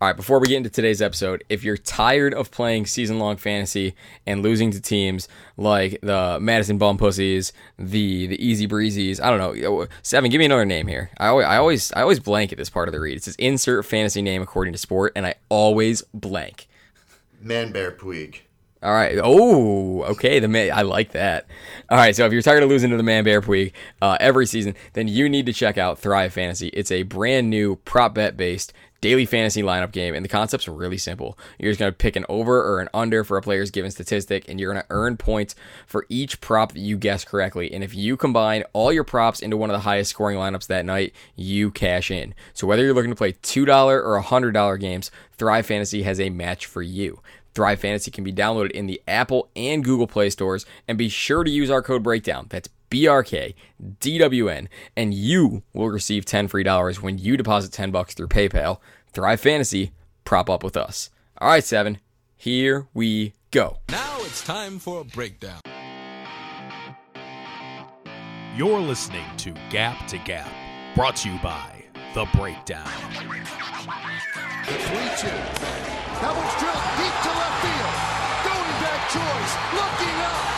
All right, before we get into today's episode, if you're tired of playing season long fantasy and losing to teams like the Madison Bum Pussies, the the Easy Breezies, I don't know, Seven, give me another name here. I always I always I always blank at this part of the read. It says insert fantasy name according to sport, and I always blank. Man Bear Puig. All right. Oh, okay. The man, I like that. All right. So if you're tired of losing to the man bear Puig uh, every season, then you need to check out Thrive Fantasy. It's a brand new prop bet based daily fantasy lineup game, and the concept's are really simple. You're just going to pick an over or an under for a player's given statistic, and you're going to earn points for each prop that you guess correctly. And if you combine all your props into one of the highest scoring lineups that night, you cash in. So whether you're looking to play $2 or $100 games, Thrive Fantasy has a match for you. Thrive Fantasy can be downloaded in the Apple and Google Play stores, and be sure to use our code breakdown. That's BRK DWN, and you will receive 10 free dollars when you deposit 10 bucks through PayPal. Thrive Fantasy, prop up with us. All right, seven, here we go. Now it's time for a breakdown. You're listening to Gap to Gap, brought to you by The Breakdown. The 3 2. Cowboys drill deep to left field. Going back choice. Looking up.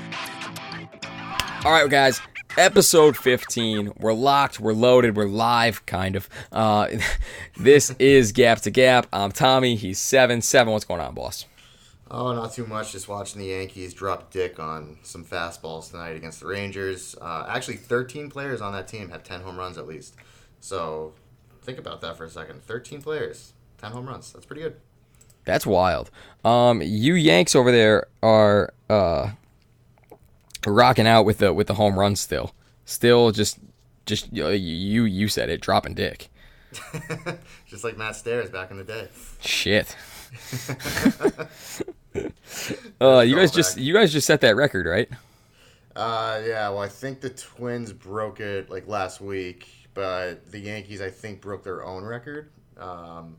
All right, guys. Episode 15. We're locked, we're loaded, we're live, kind of. Uh, this is Gap to Gap. I'm Tommy. He's seven. Seven. What's going on, boss? Oh, not too much. Just watching the Yankees drop dick on some fastballs tonight against the Rangers. Uh, actually, 13 players on that team have 10 home runs at least. So think about that for a second. 13 players, 10 home runs. That's pretty good. That's wild. Um, you Yanks over there are uh, rocking out with the with the home run still. Still, just just you you, you said it, dropping dick. Just like Matt Stairs back in the day. Shit. uh, you guys just you guys just set that record, right? Uh, yeah, well, I think the Twins broke it like last week, but the Yankees, I think, broke their own record. Um,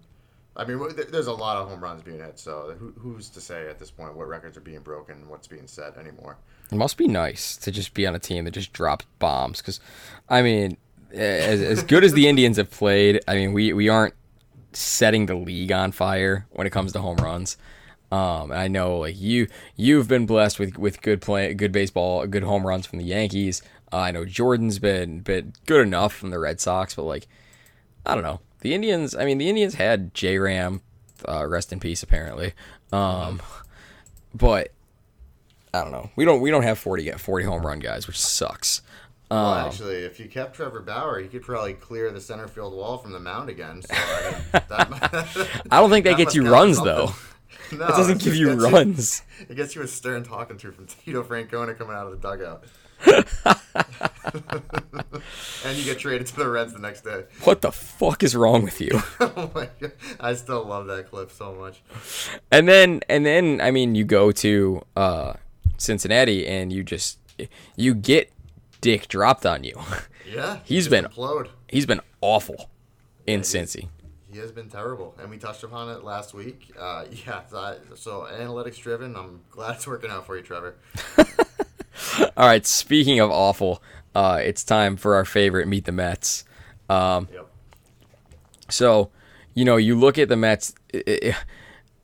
I mean, there's a lot of home runs being hit, so who, who's to say at this point what records are being broken and what's being set anymore? It must be nice to just be on a team that just drops bombs. Because, I mean, as, as good as the Indians have played, I mean, we, we aren't setting the league on fire when it comes to home runs. Um, and I know like you you've been blessed with, with good play, good baseball, good home runs from the Yankees. Uh, I know Jordan's been been good enough from the Red Sox, but like I don't know the Indians. I mean, the Indians had J Ram, uh, rest in peace, apparently. Um, but I don't know. We don't we don't have 40 40 home run guys, which sucks. Well, Um, actually, if you kept Trevor Bauer, you could probably clear the center field wall from the mound again. So, I, mean, that, I don't think that, that gets you runs for though. something. No, It doesn't give you runs. It gets you a stern talking to from Tito Francona coming out of the dugout. and you get traded to the Reds the next day. What the fuck is wrong with you? oh my god. I still love that clip so much. And then and then I mean you go to uh, Cincinnati and you just you get Dick dropped on you. Yeah. He's been- implode. He's been awful in Cincy. He has been terrible, and we touched upon it last week. Uh, yeah, so, analytics driven. I'm glad it's working out for you, Trevor. All right, speaking of awful, uh, it's time for our favorite Meet the Mets. Um, Yep. So, you know, you look at the Mets. i- i-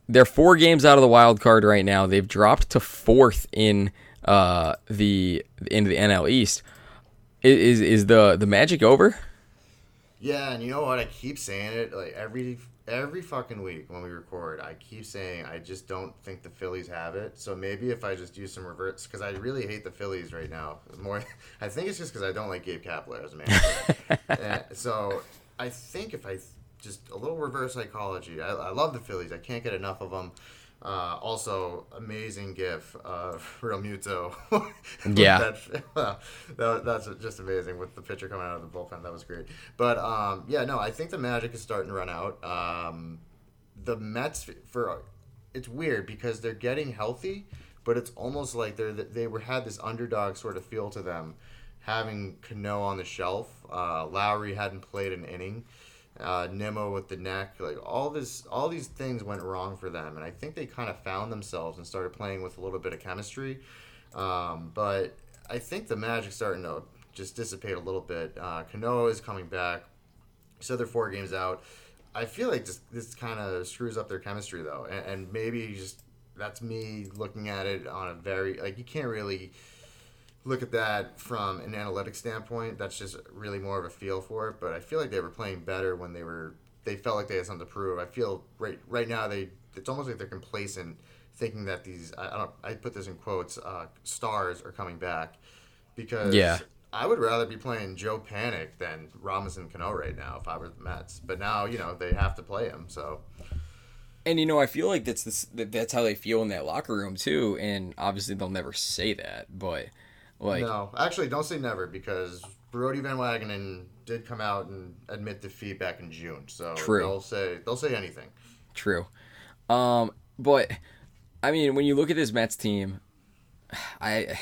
They're four games out of the wild card right now. They've dropped to fourth in uh, the into the NL East. Is is the the magic over? Yeah, and you know what? I keep saying it like every every fucking week when we record. I keep saying I just don't think the Phillies have it. So maybe if I just do some reverts, because I really hate the Phillies right now. More, I think it's just because I don't like Gabe Kapler as a manager. So I think if I just a little reverse psychology. I, I love the Phillies. I can't get enough of them. Uh, also, amazing gif of Realmuto. Yeah. that, that, that's just amazing with the pitcher coming out of the bullpen. That was great. But um, yeah, no, I think the Magic is starting to run out. Um, the Mets for it's weird because they're getting healthy, but it's almost like they're they were had this underdog sort of feel to them, having Cano on the shelf. Uh, Lowrie hadn't played an inning. Uh, Nimmo with the neck, like all this, all these things went wrong for them, and I think they kind of found themselves and started playing with a little bit of chemistry. Um, but I think the Magic's starting to just dissipate a little bit. Uh, Cano is coming back, so they're four games out. I feel like this this kind of screws up their chemistry though, and, and maybe just that's me looking at it on a very like you can't really look at that from an analytic standpoint. That's just really more of a feel for it. But I feel like they were playing better when they were they felt like they had something to prove. I feel right right now they it's almost like they're complacent, thinking that these I, I don't I put this in quotes uh, stars are coming back because Yeah. I would rather be playing Joe Panik than Robinson Cano right now if I were the Mets. But now you know they have to play him, so And you know, I feel like that's this, that that's how they feel in that locker room too. And obviously, they'll never say that, but like, no, actually, don't say never because Brodie Van Wagenen did come out and admit defeat back in June. So True. they'll say they'll say anything. True. Um, but I mean, when you look at this Mets team, I,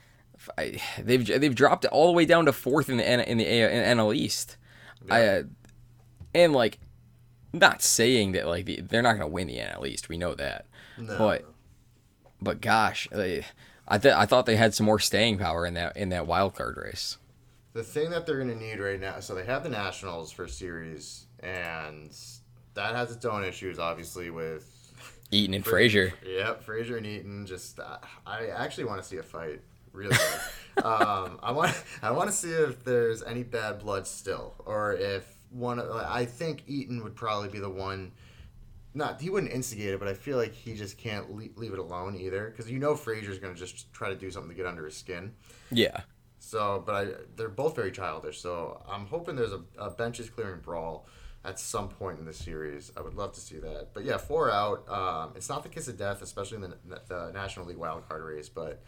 I they've they've dropped it all the way down to fourth in the N- in the A- in NL East. I uh, and like not saying that like the, they're not gonna win the NL East. We know that, no. but but gosh, they, I th- I thought they had some more staying power in that in that wild card race. The thing that they're going to need right now, so they have the Nationals for series, and that has its own issues, obviously with Eaton and Frazier. Yep, Frazier and Eaton. Just uh, I actually want to see a fight. Really, um, I want I want to see if there's any bad blood still, or if one. of- I think Eaton would probably be the one. Not he wouldn't instigate it, but I feel like he just can't le- leave it alone either, because you know Frazier's going to just try to do something to get under his skin. Yeah. So, but I, they're both very childish. So I'm hoping there's a, a benches clearing brawl at some point in the series. I would love to see that. But yeah, four out. Um, it's not the kiss of death, especially in the, the National League wildcard race. But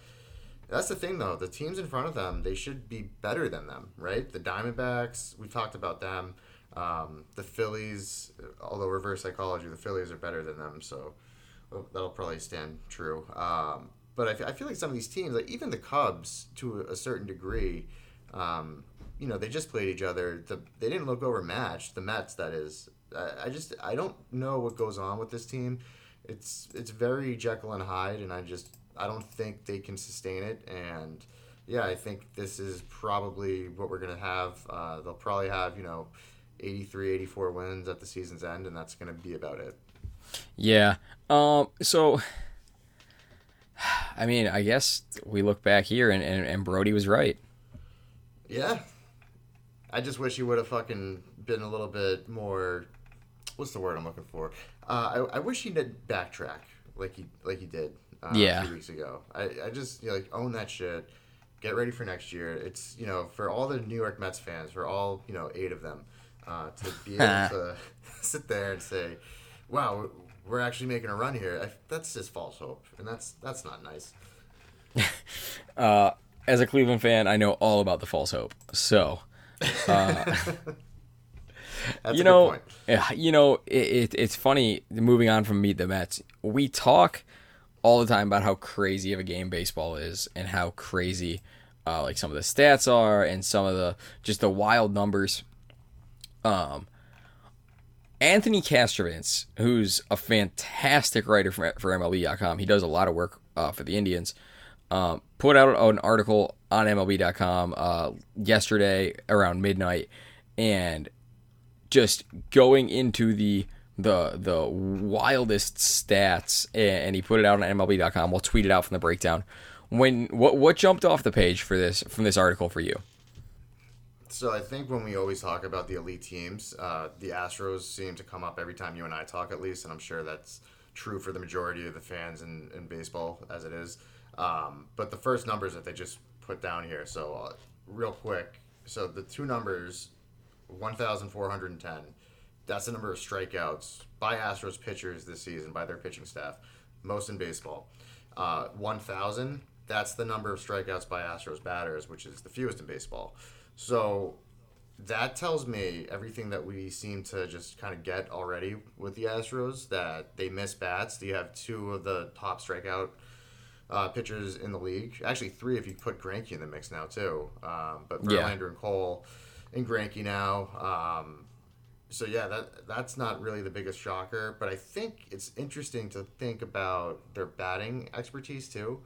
that's the thing, though. The teams in front of them, they should be better than them, right? The Diamondbacks, we talked about them. Um, the Phillies, although reverse psychology, the Phillies are better than them. So that'll probably stand true. Um, but I, feel like some of these teams, like even the Cubs, to a certain degree, um, you know, they just played each other. The, they didn't look overmatched. The Mets, that is. I, I just I don't know what goes on with this team. It's it's very Jekyll and Hyde, and I just I don't think they can sustain it. And yeah, I think this is probably what we're gonna have. Uh, they'll probably have you know. 83 84 wins at the season's end and that's going to be about it Yeah. Um. So, I mean, I guess we look back here, and, and, and Brodie was right. Yeah. I just wish he would have fucking been a little bit more. What's the word I'm looking for? Uh, I, I wish he did backtrack like he like he did uh, Yeah. a few weeks ago. I, I just you know, like own that shit. Get ready for next year. It's you know for all the New York Mets fans, for all you know eight of them, uh, to be able to sit there and say, "Wow, we're actually making a run here." I, that's just false hope, and that's that's not nice. As a Cleveland fan, I know all about the false hope. So, That's you know, point. yeah, you know, it, it, it's funny. Moving on from Meet the Mets, we talk all the time about how crazy of a game baseball is, and how crazy, uh, like some of the stats are, and some of the just the wild numbers. Um, Anthony Castrovince, who's a fantastic writer for, for MLB.com, he does a lot of work uh, for the Indians. Um, put out an article on MLB.com uh, yesterday around midnight, and just going into the the the wildest stats, and he put it out on MLB.com. We'll tweet it out from the breakdown. When what what jumped off the page for this from this article for you? So I think when we always talk about the elite teams, uh, the Astros seem to come up every time you and I talk, at least, and I'm sure that's true for the majority of the fans in, in baseball as it is. Um, but the first numbers that they just put down here, so uh, real quick, so the two numbers, 1,410, that's the number of strikeouts by Astros pitchers this season by their pitching staff. most in baseball. Uh, 1,000, that's the number of strikeouts by Astros batters, which is the fewest in baseball. So that tells me everything that we seem to just kind of get already with the Astros that they miss bats. You have two of the top strikeout uh, pitchers in the league. Actually, three if you put Greinke in the mix now too. Um, but Yeah. Verlander and Cole and Greinke now. Um, so yeah, that that's not really the biggest shocker, but I think it's interesting to think about their batting expertise too,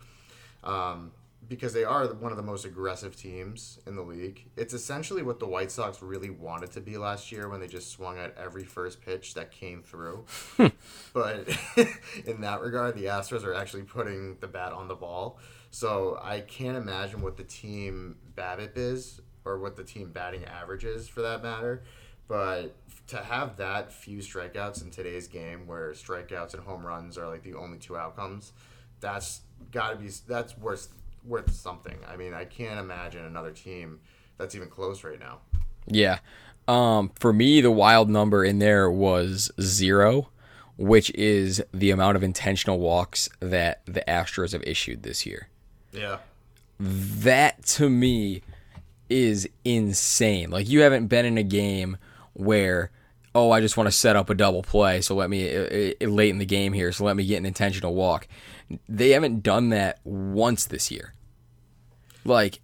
um, because they are one of the most aggressive teams in the league. It's essentially what the White Sox really wanted to be last year when they just swung at every first pitch that came through. Hmm. but in that regard, the Astros are actually putting the bat on the ball. So I can't imagine what the team BABIP is or what the team batting average is for that matter. But to have that few strikeouts in today's game, where strikeouts and home runs are like the only two outcomes, that's got to be that's worth worth something. I mean, I can't imagine another team that's even close right now. Yeah. Um, for me, the wild number in there was zero, which is the amount of intentional walks that the Astros have issued this year. Yeah. That to me is insane. Like you haven't been in a game where, oh, I just want to set up a double play, so let me uh, uh, late in the game here, so let me get an intentional walk. They haven't done that once this year. Like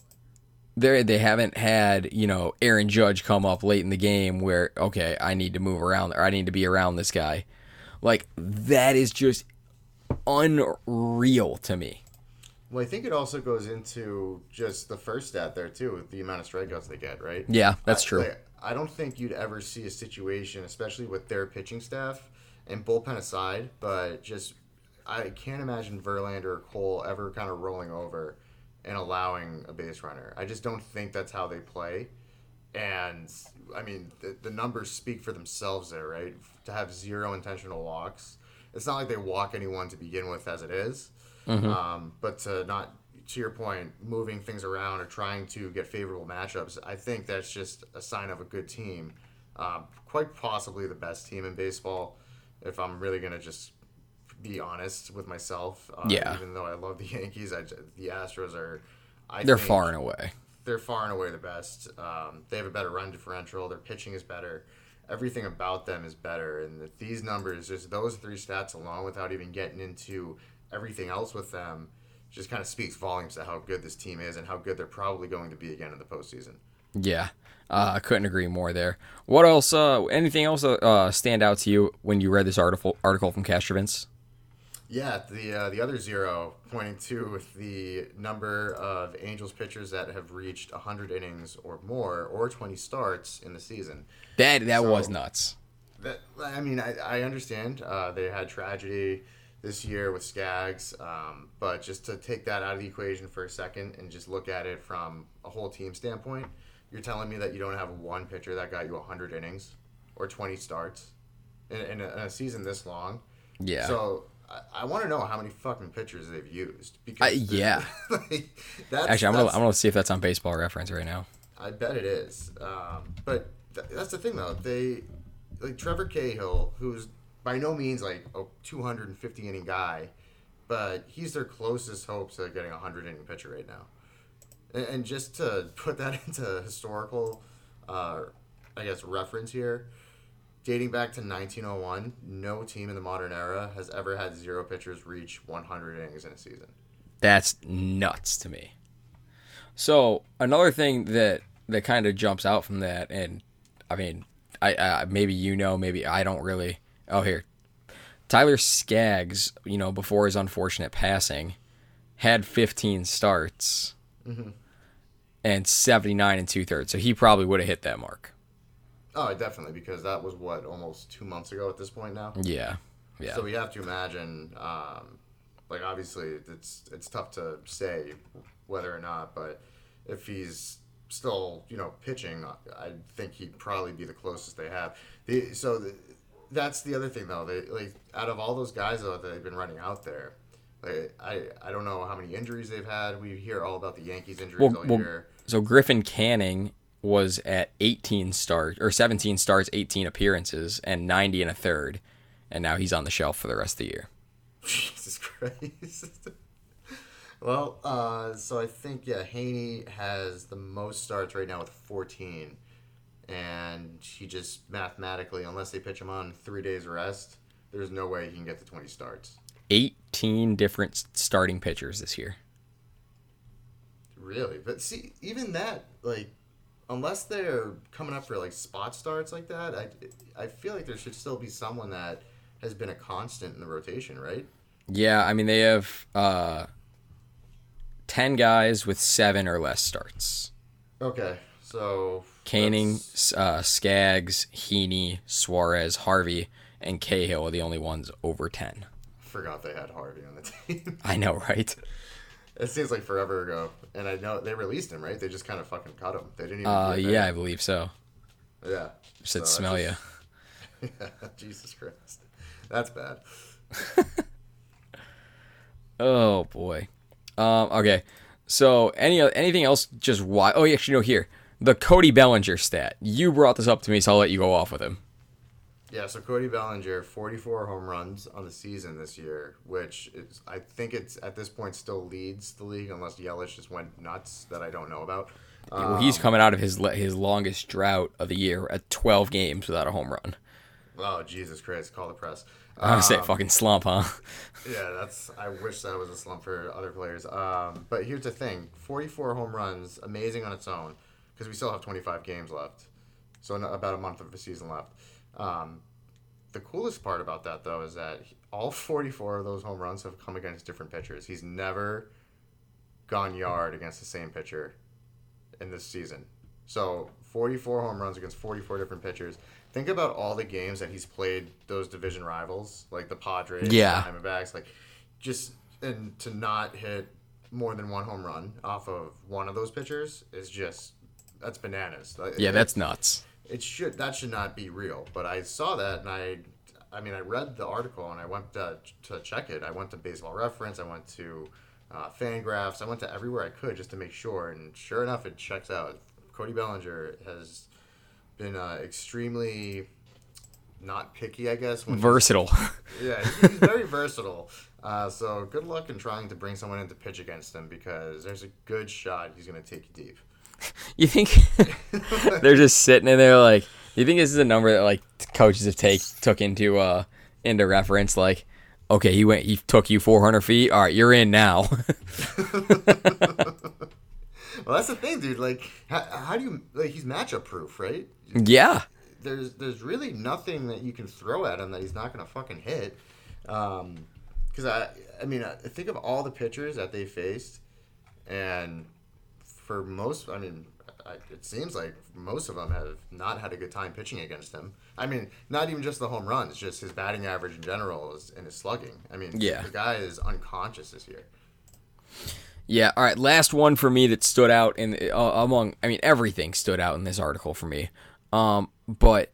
they they haven't had you know Aaron Judge come up late in the game where okay I need to move around or I need to be around this guy, like that is just unreal to me. Well, I think it also goes into just the first stat there too, with the amount of strikeouts they get, right? Yeah, that's I- true. like, I don't think you'd ever see a situation, especially with their pitching staff and bullpen aside, but just I can't imagine Verlander or Cole ever kind of rolling over and allowing a base runner. I just don't think that's how they play. And I mean, the, the numbers speak for themselves there, right? To have zero intentional walks, it's not like they walk anyone to begin with as it is. Um, but to not, to your point, moving things around or trying to get favorable matchups, I think that's just a sign of a good team. Um, quite possibly the best team in baseball, if I'm really going to just be honest with myself. Uh, Yeah. Even though I love the Yankees, I, the Astros are. I They're far and away. they're far and away the best. Um, they have a better run differential. Their pitching is better. Everything about them is better. And if these numbers, just those three stats alone, without even getting into everything else with them, just kind of speaks volumes to how good this team is and how good they're probably going to be again in the postseason. Yeah, uh, I couldn't agree more there. What else? Uh, anything else uh, uh, stand out to you when you read this article article from Castrovince? Yeah, the uh, the other zero pointing to the number of Angels pitchers that have reached 100 innings or more or 20 starts in the season. That that So- was nuts. That I mean, I, I understand uh, they had tragedy this year with Skaggs, um, but just to take that out of the equation for a second and just look at it from a whole team standpoint, you're telling me that you don't have one pitcher that got you 100 innings or 20 starts in, in, a, in a season this long. Yeah. So I, I want to know how many fucking pitchers they've used because I- yeah. like, that's, Actually, I'm gonna I'm gonna see if that's on Baseball Reference right now. I bet it is. Um, but th- that's the thing, though. They like Trevor Cahill, who's by no means like a 250 inning guy, but he's their closest hope to getting a 100 inning pitcher right now. And, and just to put that into historical, uh, I guess reference here, dating back to 1901, no team in the modern era has ever had zero pitchers reach 100 innings in a season. That's nuts to me. So another thing that that kind of jumps out from that, and I mean, I, maybe you know, maybe I don't really. Oh, here, Tyler Skaggs, you know, before his unfortunate passing, had 15 starts mm-hmm. and 79 and two thirds. So he probably would have hit that mark. Oh, definitely, because that was what almost two months ago at this point now. Yeah, yeah, So we have to imagine, um, like obviously it's it's tough to say whether or not, but if he's still you know pitching, I think he'd probably be the closest they have. The, so the, that's the other thing though. They like out of all those guys though that they've been running out there. Like, I I don't know how many injuries they've had. We hear all about the Yankees injuries Well, all well, year. so Griffin Canning was at 18 starts or 17 starts, 18 appearances, and 90 and a third, and now he's on the shelf for the rest of the year. Jesus Christ. well, uh, so I think yeah, Heaney has the most starts right now with 14, and he just mathematically, unless they pitch him on three days rest, there's no way he can get to 20 starts. 18 different starting pitchers this year. Really, but see, even that, like, unless they're coming up for like spot starts like that, I, I feel like there should still be someone that has been a constant in the rotation, right? Yeah, I mean they have uh, 10 guys with 7 or less starts. Okay, so Canning, uh, Skaggs, Heaney, Suarez, Harvey, and Cahill are the only ones over 10. forgot they had Harvey on the team. I know, right? It seems like forever ago, and I know they released him, right? They just kind of fucking cut him. They didn't even. Uh, yeah, I believe so. yeah. Said So smell you. just- Jesus Christ, that's bad. Oh boy. Um, okay. So any anything else? Just why? Oh, yeah, actually, no. Here, the Cody Bellinger stat. You brought this up to me, so I'll let you go off with him. Yeah, so Cody Bellinger, 44 home runs on the season this year, which is, I think it's at this point still leads the league, unless Yelich just went nuts that I don't know about. well, he's coming out of his his longest drought of the year at 12 games without a home run. Oh, Jesus Christ, call the press. I would say fucking slump, huh? Yeah, that's. I wish that was a slump for other players. Um, but here's the thing: 44 home runs, amazing on its own, because we still have 25 games left, so about a month of the season left. Um, the coolest part about that, though, is that all 44 of those home runs have come against different pitchers. He's never gone yard against the same pitcher in this season. So 44 home runs against 44 different pitchers. Think about all the games that he's played those division rivals, like the Padres, Yeah. the Diamondbacks, like just and to not hit more than one home run off of one of those pitchers is just that's bananas. Yeah, that's nuts. It should that should not be real. But I saw that and I, I mean, I read the article and I went to, to check it. I went to Baseball Reference. I went to uh, Fangraphs. I went to everywhere I could just to make sure. And sure enough, it checks out. Cody Bellinger has been uh, extremely not picky, I guess. When he's- Versatile. yeah, he's, he's very versatile. Uh, so good luck in trying to bring someone in to pitch against him because there's a good shot he's going to take you deep. You think they're just sitting in there like? You think this is a number that like coaches have take took into uh into reference? Like, okay, he went, he took you 400 feet. All right, you're in now. Well, that's the thing, dude. Like, how, how do you like? He's matchup proof, right? yeah. There's there's really nothing that you can throw at him that he's not gonna fucking hit. Um, because I I mean I think of all the pitchers that they faced, and for most, I mean, I, it seems like most of them have not had a good time pitching against him. I mean, not even just the home runs, just his batting average in general is, and his slugging. I mean, Yeah. the guy is unconscious this year. Yeah. All right. Last one for me that stood out in uh, among. I mean, everything stood out in this article for me. Um, but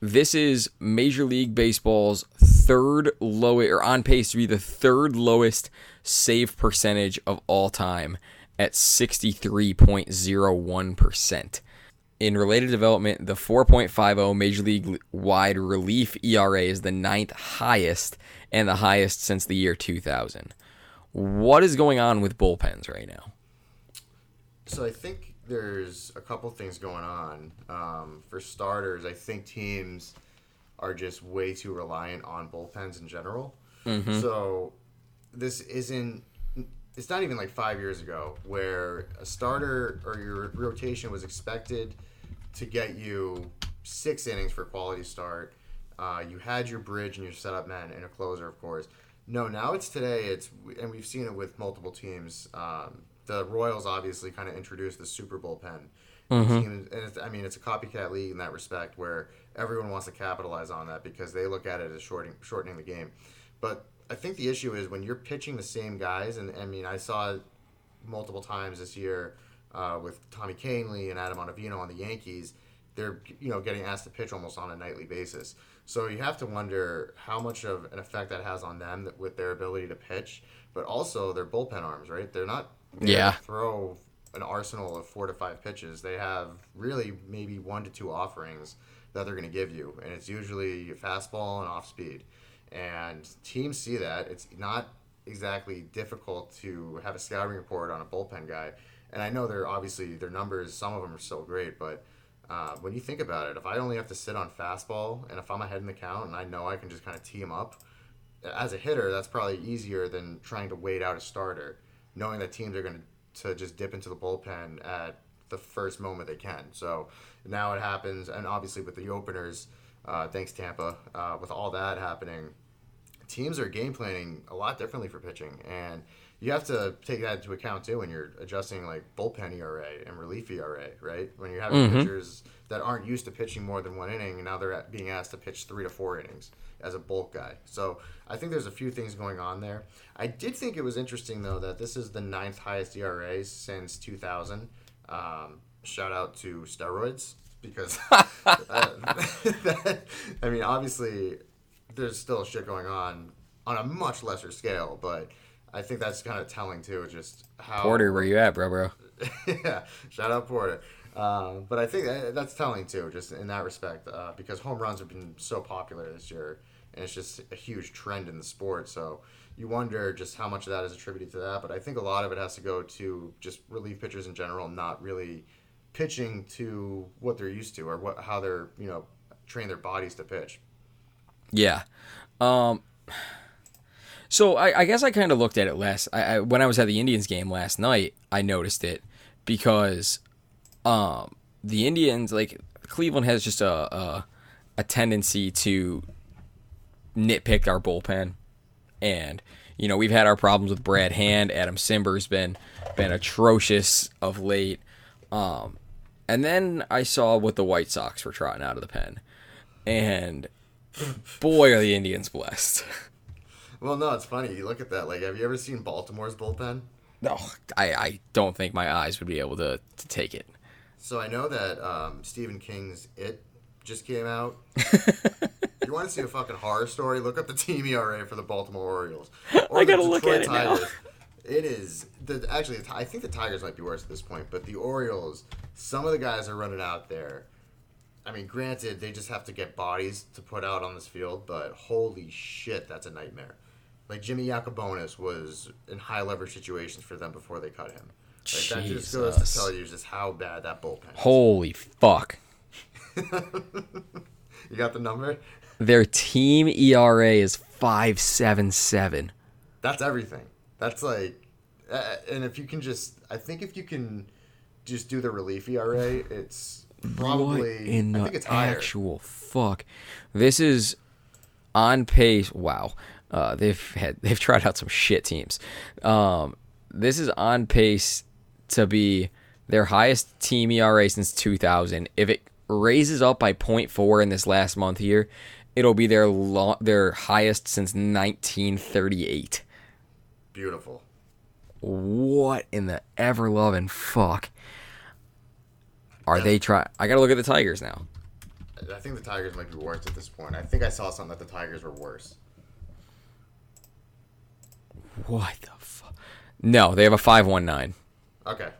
this is Major League Baseball's third lowest, or on pace to be the third lowest save percentage of all time at 63.01%. In related development, the 4.50 Major League wide relief ERA is the ninth highest and the highest since the year 2000. What is going on with bullpens right now? So I think there's a couple things going on. Um, for starters, I think teams are just way too reliant on bullpens in general. So this isn't. It's not even like five years ago where a starter or your rotation was expected to get you six innings for a quality start. Uh, you had your bridge and your setup man and a closer, of course. No, now it's today. It's and we've seen it with multiple teams. Um, the Royals obviously kind of introduced the super bullpen. Teams, and it's, I mean, it's a copycat league in that respect, where everyone wants to capitalize on that because they look at it as shortening shortening the game. But I think the issue is when you're pitching the same guys, and I mean, I saw it multiple times this year uh, with Tommy Kahnle and Adam Ottavino on the Yankees. They're you know getting asked to pitch almost on a nightly basis. So you have to wonder how much of an effect that has on them with their ability to pitch, but also their bullpen arms. Right? They're not there Yeah. throw an arsenal of four to five pitches. They have really maybe one to two offerings that they're going to give you, and it's usually a fastball and off speed. And teams see that. It's not exactly difficult to have a scouting report on a bullpen guy. And I know they're obviously their numbers. Some of them are so great, but uh, when you think about it, if I only have to sit on fastball, and if I'm ahead in the count, and I know I can just kind of tee him up, as a hitter, that's probably easier than trying to wait out a starter, knowing that teams are going to just dip into the bullpen at the first moment they can. So now it happens, and obviously with the openers, uh, thanks Tampa, uh, with all that happening, teams are game planning a lot differently for pitching, and you have to take that into account too when you're adjusting like bullpen ERA and relief ERA, right? When you're having pitchers that aren't used to pitching more than one inning, and now they're at- being asked to pitch three to four innings as a bulk guy. So I think there's a few things going on there. I did think it was interesting though that this is the ninth highest ERA since 2000. Um, shout out to steroids because uh, that, I mean obviously there's still shit going on on a much lesser scale, but I think that's kind of telling too, just how Porter, where you at, bro, bro? yeah, shout out Porter. Uh, but I think that, that's telling too, just in that respect, uh, because home runs have been so popular this year, and it's just a huge trend in the sport. So you wonder just how much of that is attributed to that. But I think a lot of it has to go to just relief pitchers in general not really pitching to what they're used to or what how they're you know train their bodies to pitch. Yeah. Um. So I, I guess I kind of looked at it last. I, I when I was at the Indians game last night, I noticed it because, um, the Indians like Cleveland has just a a, a tendency to nitpick our bullpen, and you know we've had our problems with Brad Hand. Adam Cimber's been been atrocious of late. Um, and then I saw what the White Sox were trotting out of the pen, and boy are the Indians blessed. Well, no, it's funny. You look at that. Like, have you ever seen Baltimore's bullpen? No, I, I don't think my eyes would be able to, to take it. So I know that um, Stephen King's It just came out. you want to see a fucking horror story? Look up the team ERA for the Baltimore Orioles. Or I gotta look at it now. It is the actually. I think the Tigers might be worse at this point, but the Orioles. Some of the guys are running out there. I mean, granted, they just have to get bodies to put out on this field, but holy shit, that's a nightmare. Like Jimmy Yacabonis was in high leverage situations for them before they cut him. Like, that just goes Jesus. to tell you just how bad that bullpen. is. Holy fuck. You got the number? Their team ERA is 577. That's everything. That's like, uh, and if you can just, I think if you can just do the relief ERA, it's probably. what in I think it's higher. actual fuck? This is on pace. Wow. Uh, they've had they've tried out some shit teams. Um, this is on pace to be their highest team ERA since 2000. If it raises up by 0.4 in this last month here, it'll be their lo- their highest since 1938. Beautiful. What in the ever loving fuck? Are they try? I gotta look at the Tigers now. I think the Tigers might be worse at this point. I think I saw something that the Tigers were worse. What the fuck? No, they have a five one nine, Okay.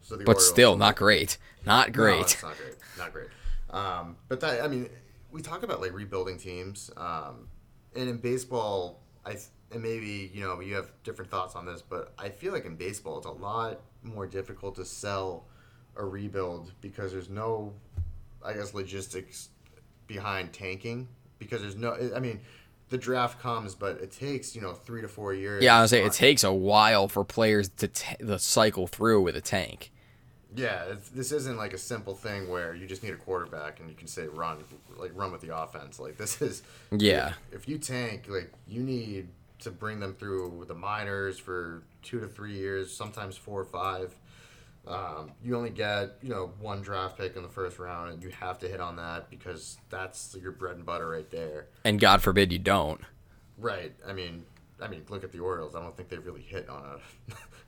So the but Orioles- still not great. Not great. it's not great. Not great. Um, but that, I mean, we talk about like rebuilding teams, um, and in baseball, I and maybe you know you have different thoughts on this, but I feel like in baseball it's a lot more difficult to sell a rebuild because there's no, I guess, logistics behind tanking because there's no. I mean, the draft comes, but it takes you know three to four years. yeah, I was saying it takes a while for players to t- the cycle through with a tank. Yeah, it's, this isn't like a simple thing where you just need a quarterback and you can say run, like run with the offense. Like this is, Yeah. If, if you tank, like you need to bring them through the minors for two to three years, sometimes four or five. Um, you only get you know one draft pick in the first round, and you have to hit on that because that's your bread and butter right there. And God forbid you don't. Right. I mean, I mean, look at the Orioles. I don't think they've really hit on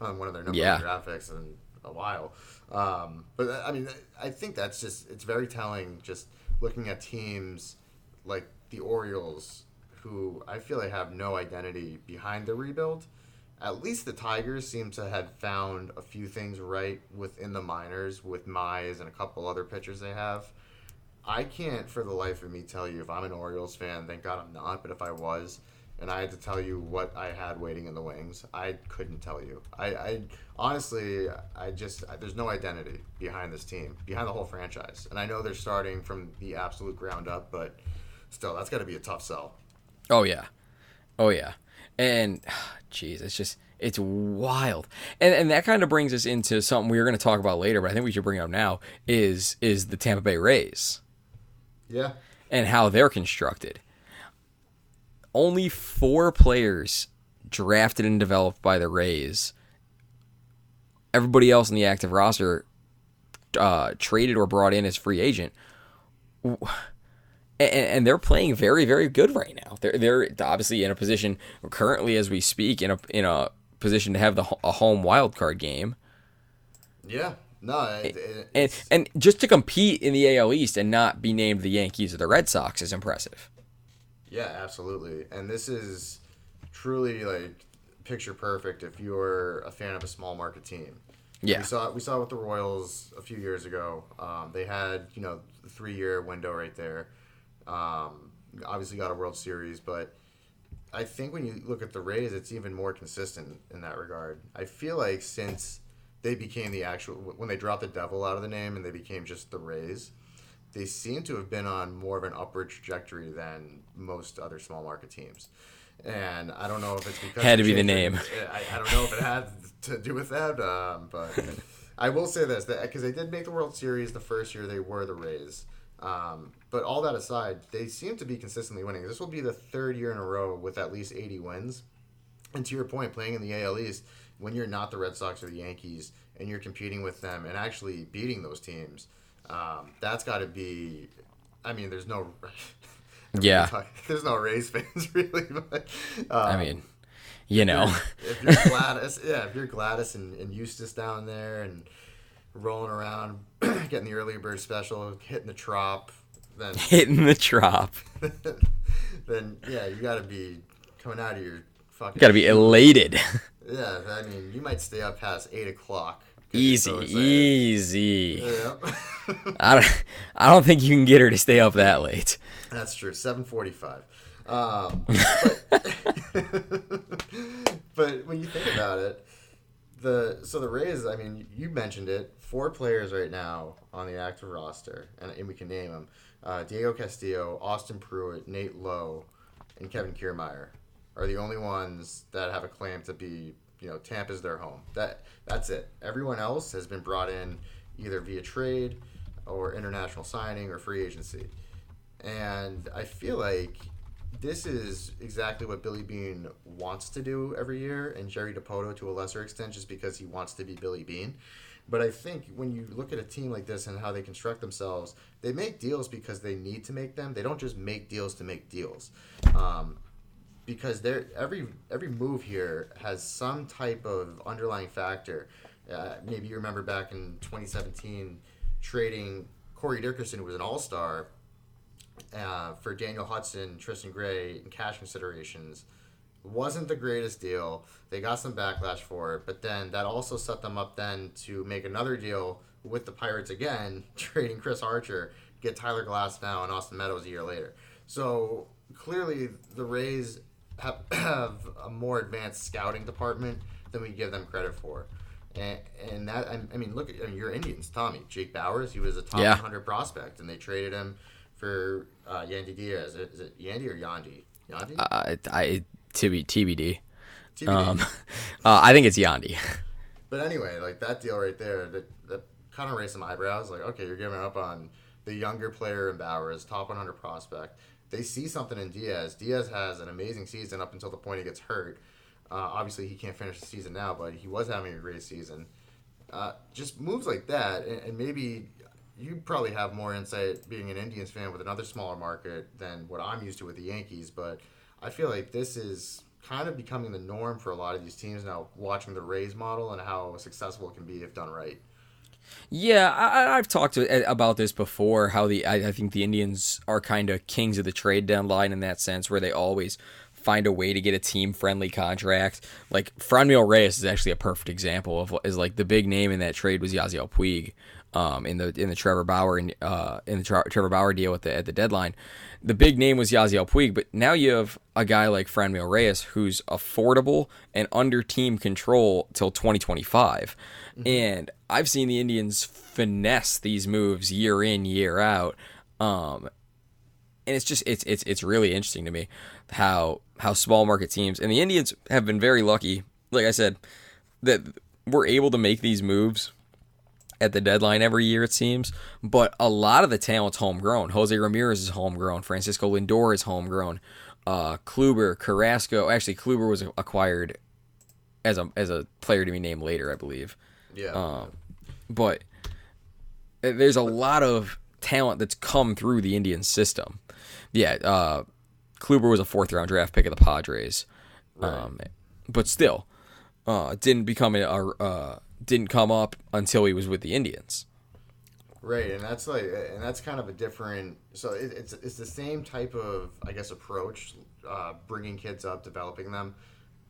a on one of their number Yeah. picks in a while. Um, but I mean, I think that's just it's very telling. Just looking at teams like the Orioles, who I feel like have no identity behind the rebuild. At least the Tigers seem to have found a few things right within the minors with Mize and a couple other pitchers they have. I can't for the life of me tell you if I'm an Orioles fan. Thank God I'm not. But if I was, and I had to tell you what I had waiting in the wings, I couldn't tell you. I, I honestly, I just I, there's no identity behind this team, behind the whole franchise. And I know they're starting from the absolute ground up, but still, that's got to be a tough sell. Oh yeah, oh yeah, and jeez, it's just it's wild, and and that kind of brings us into something we are going to talk about later, but I think we should bring it up now is is the Tampa Bay Rays Yeah. and how they're constructed. Only four players drafted and developed by the Rays. Everybody else in the active roster uh, traded or brought in as free agent. And, and they're playing very, very good right now. They're they're obviously in a position currently as we speak in a in a position to have the a home wild card game Yeah. No. It, it, and and just to compete in the AL East and not be named the Yankees or the Red Sox is impressive. Yeah, absolutely. And this is truly like picture perfect if you're a fan of a small market team. Yeah. We saw we saw with the Royals a few years ago. Um, they had you know the three year window right there. Um, obviously got a World Series, but I think when you look at the Rays, it's even more consistent in that regard. I feel like since they became the actual when they dropped the devil out of the name and they became just the Rays, they seem to have been on more of an upward trajectory than most other small market teams. And I don't know if it's because Had to be the name. I, I don't know if it had to do with that, um, but I will say this because they did make the World Series the first year they were the Rays. Um, but all that aside, they seem to be consistently winning. This will be the third year in a row with at least 80 wins. And to your point, playing in the AL East, when you're not the Red Sox or the Yankees and you're competing with them and actually beating those teams, um, that's got to be. I mean, there's no. Yeah. There's no Rays fans really, but um, I mean, you know, if you're Gladys, yeah, if you're Gladys and, and Eustace down there and rolling around, getting the early bird special, hitting the trop, then hitting the trop. then yeah, you got to be coming out of your fucking. Got to be elated. Yeah, I mean, you might stay up past eight o'clock. Easy, so easy. Yeah. I don't, I don't think you can get her to stay up that late. That's true. Seven forty-five. Um, but, but when you think about it, the so the Rays. I mean, you mentioned it. Four players right now on the active roster, and, and we can name them: uh, Diego Castillo, Austin Pruitt, Nate Lowe, and Kevin Kiermaier are the only ones that have a claim to be. You know, Tampa's their home. That that's it. Everyone else has been brought in either via trade or international signing or free agency. And I feel like this is exactly what Billy Beane wants to do every year, and Jerry Dipoto to a lesser extent, just because he wants to be Billy Beane. But I think when you look at a team like this and how they construct themselves, they make deals because they need to make them. They don't just make deals to make deals. Um, because they're, every every move here has some type of underlying factor. Uh, maybe you remember back in 2017 trading Corey Dickerson, who was an All Star, uh, for Daniel Hudson, Tristan Gray, and cash considerations. Wasn't the greatest deal. They got some backlash for it, but then that also set them up then to make another deal with the Pirates again, trading Chris Archer, get Tyler Glasnow and Austin Meadows a year later. So clearly, the Rays have, have a more advanced scouting department than we give them credit for. And, and that I, mean, look at I mean, your Indians, Tommy Jake Bauers. He was a top Yeah. 100 prospect, and they traded him for uh, Yandy Diaz. Is it, is it Yandy or Yandy? Yandy. Uh, I TB, TBD. TBD. Um, uh, I think it's Yandy. But anyway, like that deal right there, that, that kind of raised some eyebrows. Like, okay, you're giving up on the younger player in Bauers, top 100 prospect. They see something in Diaz. Diaz has an amazing season up until the point he gets hurt. Uh, obviously, he can't finish the season now, but he was having a great season. Uh, just moves like that, and, and maybe you probably have more insight being an Indians fan with another smaller market than what I'm used to with the Yankees. But I feel like this is kind of becoming the norm for a lot of these teams now, watching the Rays model and how successful it can be if done right. Yeah, I, I've talked to, eh, about this before. How the I, I think the Indians are kind of kings of the trade deadline in that sense, where they always find a way to get a team friendly contract. Like Franmil Reyes is actually a perfect example of what is like the big name in that trade was Yasiel Puig. Um, in the in the Trevor Bauer and uh, in the Tra- Trevor Bauer deal at the at the deadline. The big name was Yasiel Puig, but now you have a guy like Franmil Reyes who's affordable and under team control till 2025. And I've seen the Indians finesse these moves year in year out. Um, and it's just it's it's it's really interesting to me how how small market teams and the Indians have been very lucky. Like I said, that we're able to make these moves at the deadline every year, it seems. But a lot of the talent's homegrown. Jose Ramirez is homegrown. Francisco Lindor is homegrown. Uh, Kluber, Carrasco. Actually, Kluber was acquired as a as a player to be named later, I believe. Yeah. Um, but there's a lot of talent that's come through the Indian system. Yeah, uh, Kluber was a fourth round draft pick of the Padres, um, but still, uh, didn't become a, a uh, didn't come up until he was with the Indians. Right, and that's like, and that's kind of a different. So it, it's it's the same type of, I guess, approach, uh, bringing kids up, developing them,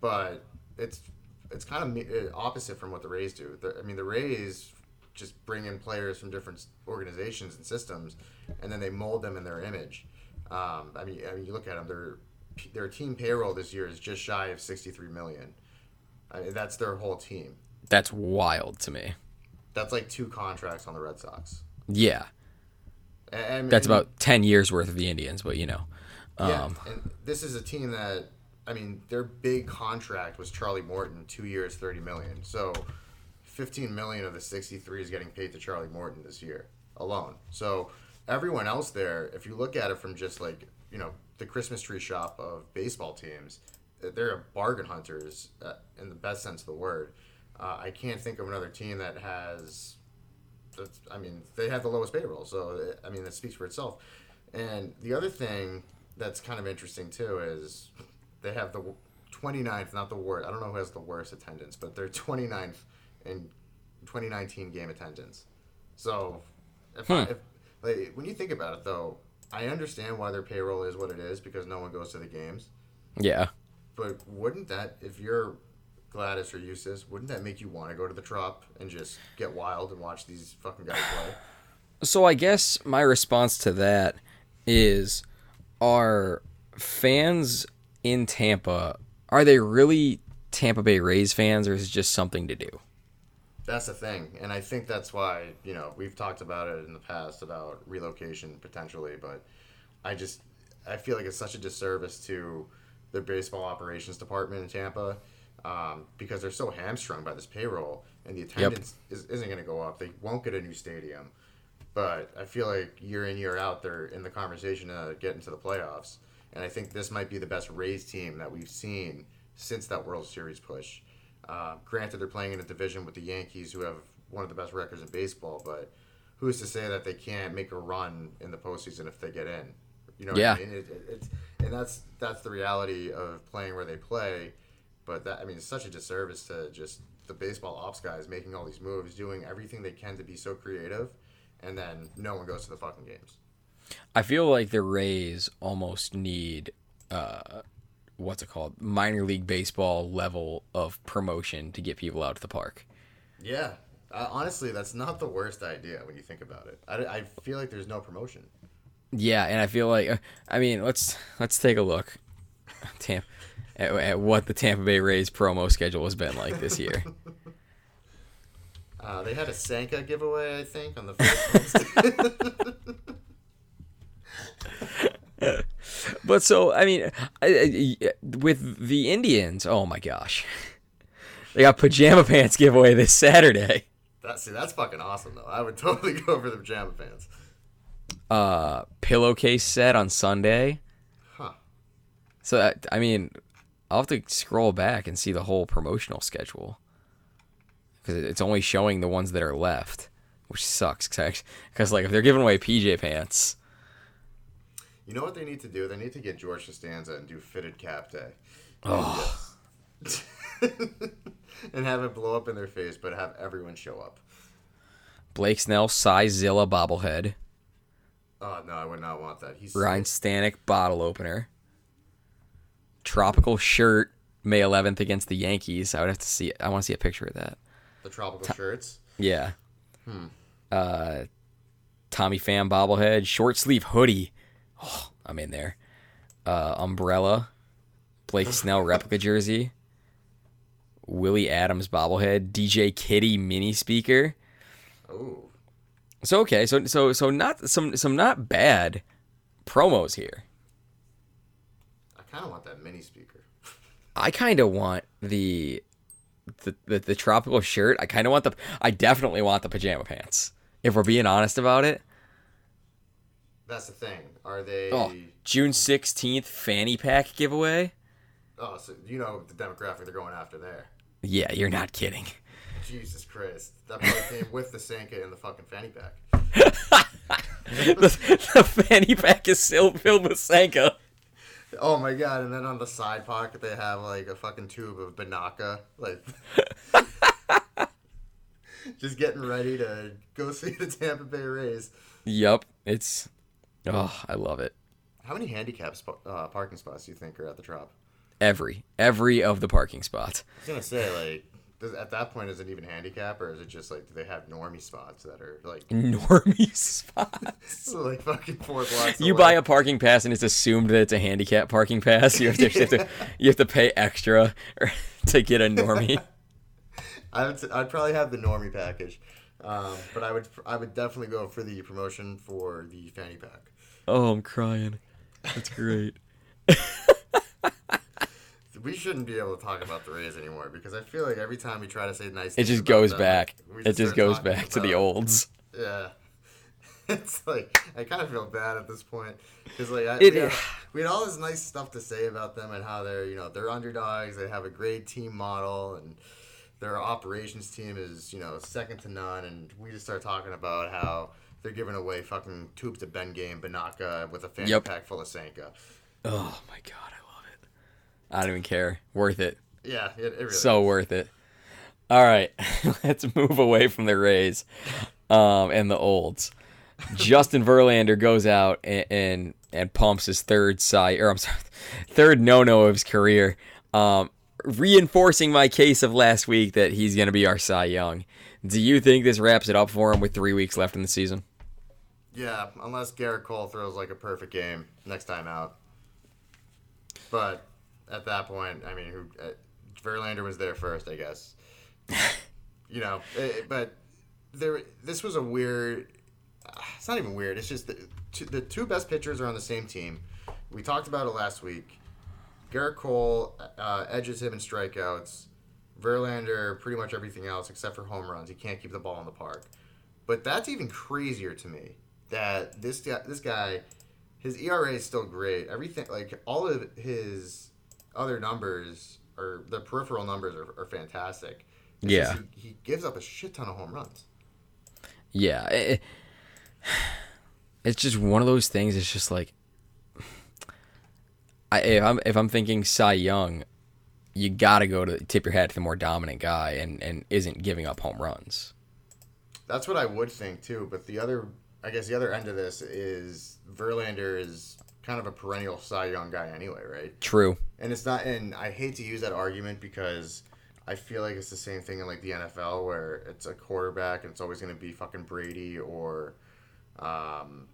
but it's it's kind of uh, opposite from what the Rays do. The, I mean, the Rays just bring in players from different organizations and systems, and then they mold them in their image. Um, I mean, I mean, you look at them; their their team payroll this year is just shy of sixty three million. I mean, that's their whole team. That's wild to me. That's like two contracts on the Red Sox. Yeah, that's about ten years worth of the Indians, but you know, Yeah, um, and this is a team that I mean, their big contract was Charlie Morton, two years, thirty million. So, fifteen million of the sixty-three is getting paid to Charlie Morton this year alone. So, everyone else there, if you look at it from just like you know the Christmas tree shop of baseball teams, they're bargain hunters uh, in the best sense of the word. Uh, I can't think of another team that has I mean, they have the lowest payroll, so I mean, that speaks for itself. And the other thing that's kind of interesting too is they have the 29th, not the worst. I don't know who has the worst attendance, but they're 29th in 2019 game attendance. So, if, I, if like, when you think about it, though, I understand why their payroll is what it is because no one goes to the games. yeah. But wouldn't that, if you're Gladys or Eustace, wouldn't that make you want to go to the Trop and just get wild and watch these fucking guys play? So I guess my response to that is are fans in Tampa are they really Tampa Bay Rays fans or is it just something to do? That's the thing, and I think that's why you know we've talked about it in the past about relocation potentially, but I just I feel like it's such a disservice to the baseball operations department in Tampa um, because they're so hamstrung by this payroll, and the attendance is, isn't going to go up. They won't get a new stadium, but I feel like year in year out they're in the conversation to get into the playoffs, and I think this might be the best Rays team that we've seen since that World Series push. Uh, granted, they're playing in a division with the Yankees, who have one of the best records in baseball, but who's to say that they can't make a run in the postseason if they get in? You know what Yeah. I mean? It, it, it's, and that's that's the reality of playing where they play. But that I mean, it's such a disservice to just the baseball ops guys making all these moves, doing everything they can to be so creative, and then no one goes to the fucking games. I feel like the Rays almost need uh what's it called? Minor league baseball level of promotion to get people out to the park. Yeah, uh, honestly, that's not the worst idea when you think about it. I, I feel like there's no promotion. Yeah, and I feel like uh, I mean, let's let's take a look Tam- at, at what the Tampa Bay Rays promo schedule has been like this year. Uh, they had a Sanka giveaway, I think, on the first. But so I mean, I, I, with the Indians, oh my gosh, they got pajama pants giveaway this Saturday. That's see, that's fucking awesome though. I would totally go for the pajama pants. Uh, pillowcase set on Sunday. Huh. So that, I mean, I'll have to scroll back and see the whole promotional schedule because it's only showing the ones that are left, which sucks. Because like if they're giving away PJ pants, You know what they need to do? They need to get George Costanza and do fitted cap day. Oh. and have it blow up in their face, but have everyone show up. Blake Snell Snellzilla bobblehead, Oh no, I would not want that. He's Ryan Stanek bottle opener, tropical shirt May 11th against the Yankees. I would have to see it. I want to see a picture of that. the tropical shirts. Yeah. uh, Tommy Pham bobblehead, short sleeve hoodie. Oh, I'm in there. Uh, umbrella, Blake Snell replica jersey, Willy Adames bobblehead, DJ Kitty mini speaker. Ooh. So okay, so so so not some some not bad promos here. I kind of want that mini speaker. I kind of want the, the the the tropical shirt. I kind of want the. I definitely want the pajama pants. If we're being honest about it. That's the thing. Are they? Oh, June sixteenth fanny pack giveaway. Oh, so you know the demographic they're going after there. Yeah, you're not kidding. Jesus Christ. That probably came with the Sanka and the fucking fanny pack. the, the fanny pack is still filled with Sanka. Oh my god, and then on the side pocket they have like a fucking tube of Banaka. Like just getting ready to go see the Tampa Bay Rays. Yep, it's. Oh, I love it. How many handicap sp- uh, parking spots do you think are at the Trop? Every every of the parking spots. I was gonna say like does, at that point is it even handicap or is it just like do they have normie spots that are like Normie spots. like fucking four blocks? You away? buy a parking pass and it's assumed that it's a handicap parking pass. You have to, you have to, you have to pay extra to get a normie. I would I'd probably have the normie package, um, but I would I would definitely go for the promotion for the fanny pack. Oh, I'm crying. That's great. We shouldn't be able to talk about the Rays anymore because I feel like every time we try to say nice, It just goes them, back. we It just goes back to the olds. Yeah. It's like I kind of feel bad at this point because like I, It- we, had, we had all this nice stuff to say about them and how they're you know they're underdogs. They have a great team model and their operations team is you know second to none. And we just start talking about how they're giving away fucking tubes to Ben Game Banaka with a fanny Yep. pack full of Sanka. Oh my god, I love it. I don't even care. Worth it. Yeah, it, it really So is. worth it. All right, let's move away from the Rays um, and the olds. Justin Verlander goes out and, and and pumps his third cy or I'm sorry, third no no of his career, um, reinforcing my case of last week that he's going to be our Cy Young. Do you think this wraps it up for him with three weeks left in the season? Yeah, unless Gerrit Cole throws like a perfect game next time out. But at that point, I mean, who uh, Verlander was there first, I guess. you know, it, but there, this was a weird. It's not even weird. It's just the two, the two best pitchers are on the same team. We talked about it last week. Gerrit Cole uh, edges him in strikeouts. Verlander, pretty much everything else except for home runs. He can't keep the ball in the park. But that's even crazier to me that this guy, this guy, his ERA is still great. Everything like all of his other numbers or the peripheral numbers are, are fantastic. It's Yeah. he, he gives up a shit ton of home runs. Yeah, it- it's just one of those things. It's just like, I if I'm if I'm thinking Cy Young, you gotta go to tip your hat to the more dominant guy and and isn't giving up home runs. That's what I would think too. But the other, I guess, the other end of this is Verlander is kind of a perennial Cy Young guy anyway, right? True. And it's not, and I hate to use that argument because I feel like it's the same thing in like the NFL where it's a quarterback and it's always going to be fucking Brady or, um,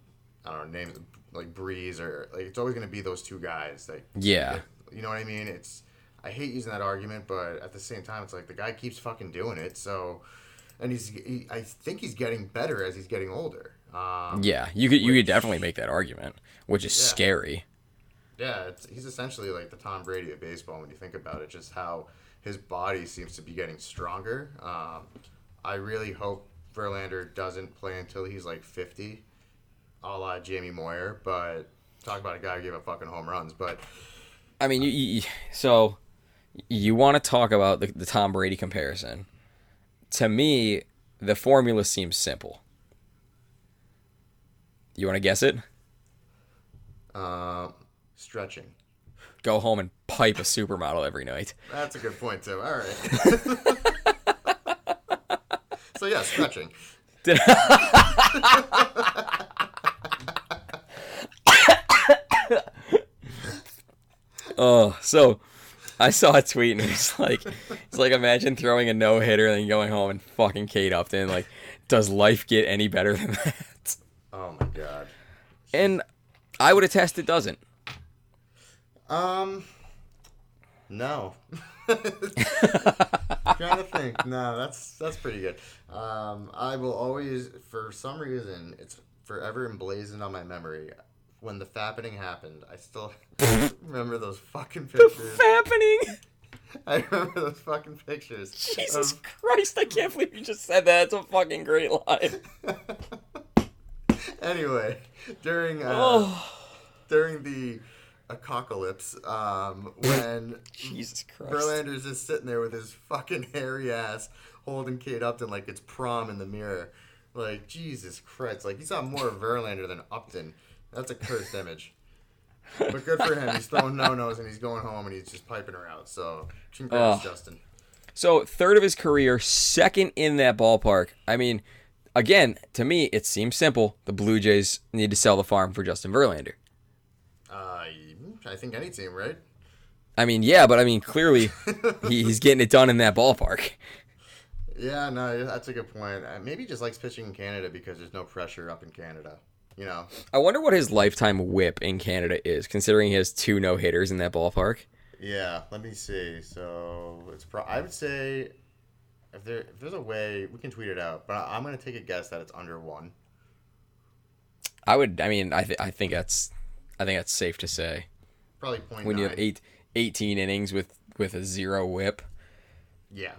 I don't know, names like Brees or like it's always going to be those two guys. Like, Yeah. you know what I mean? It's, I hate using that argument, but at the same time, it's like the guy keeps fucking doing it. So, and he's, he, I think he's getting better as he's getting older. Um, Yeah, you could you could definitely make that argument, which is Yeah. scary. Yeah, it's, he's essentially like the Tom Brady of baseball when you think about it. Just how his body seems to be getting stronger. Um, I really hope Verlander doesn't play until he's like fifty, a la Jamie Moyer. But talk about a guy who gave up fucking home runs. But I mean, you, you so you want to talk about the, the Tom Brady comparison? To me, the formula seems simple. You want to guess it? um, stretching. Go home and pipe a supermodel every night. That's a good point too. All right. so yeah, stretching. Oh, so I saw a tweet and it's like, it's like imagine throwing a no hitter and then going home and fucking Kate Upton like, does life get any better than that? Oh my god. And I would attest it doesn't. Um, no. trying to think. No, that's that's pretty good. Um, I will always, for some reason, it's forever emblazoned on my memory. When the fappening happened, I still remember those fucking pictures. The happening. I remember those fucking pictures. Jesus of- Christ! I can't believe you just said that. It's a fucking great line. anyway, during uh, Oh, during the apocalypse, um, when Jesus Christ! Verlander's just sitting there with his fucking hairy ass holding Kate Upton like it's prom in the mirror. Like, Jesus Christ. Like, he saw more of Verlander than Upton. That's a cursed image. But good for him. He's throwing no nos and he's going home and he's just piping her out. So, congrats, Oh. Justin. So third of his career, second in that ballpark. I mean, again, to me, it seems simple. The Blue Jays need to sell the farm for Justin Verlander. Uh, I think any team, right? I mean, yeah, but I mean, clearly he, he's getting it done in that ballpark. Yeah, no, that's a good point. Uh, maybe he just likes pitching in Canada because there's no pressure up in Canada. You know, I wonder what his lifetime whip in Canada is, considering he has two no hitters in that ballpark. Yeah, let me see. So it's pro- I would say if there if there's a way we can tweet it out, but I, I'm gonna take a guess that it's under one. I would. I mean, I th- I think that's I think that's safe to say. Probably point When you have eight, 18 innings with with a zero whip, Yeah,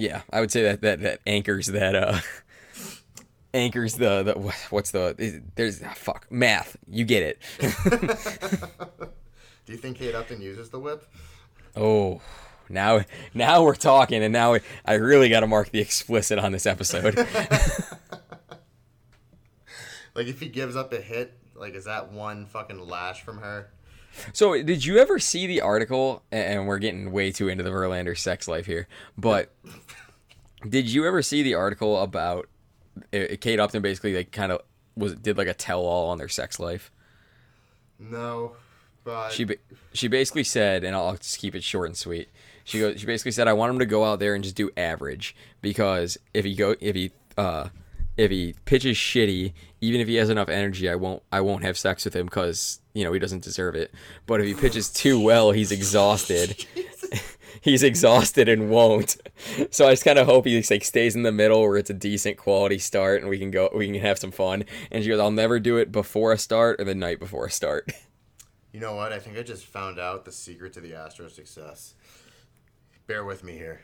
yeah, I would say that that that anchors that uh anchors the the what's the there's ah, fuck math. You get it. do you think Kate Upton uses the whip? Oh, now now we're talking, and now I really got to mark the explicit on this episode. Like if he gives up a hit, like is that one fucking lash from her? so, did you ever see the article? And we're getting way too into the Verlander sex life here, but did you ever see the article about uh, Kate Upton? Basically, like kind of was did like a tell all on their sex life. No, but She she basically said, and I'll just keep it short and sweet. She goes. She basically said, "I want him to go out there and just do average because if he go if he uh if he pitches shitty, even if he has enough energy, I won't I won't have sex with him because you know he doesn't deserve it. But if he pitches too well, he's exhausted. he's exhausted and won't. So I just kind of hope he like stays in the middle where it's a decent quality start and we can go we can have some fun. And she goes, "I'll never do it before a start or the night before a start." you know what? I think I just found out the secret to the Astros' success. Bear with me here.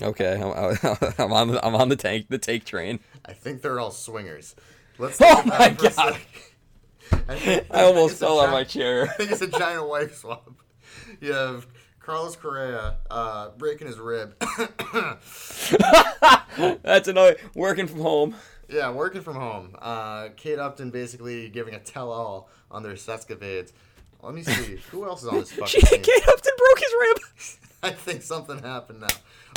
Okay, I'm, I'm on the, I'm on the tank the take train. I think they're all swingers. Let's Oh my it for a God. I, think- I almost fell of my chair. I think it's a giant wife swap. You have Carlos Correa uh, breaking his rib. That's another working from home. yeah, working from home. Uh, Kate Upton basically giving a tell-all on their sescapades. Let me see. Who else is on this She fucking team? Kate Upton broke his rib. I think something happened now.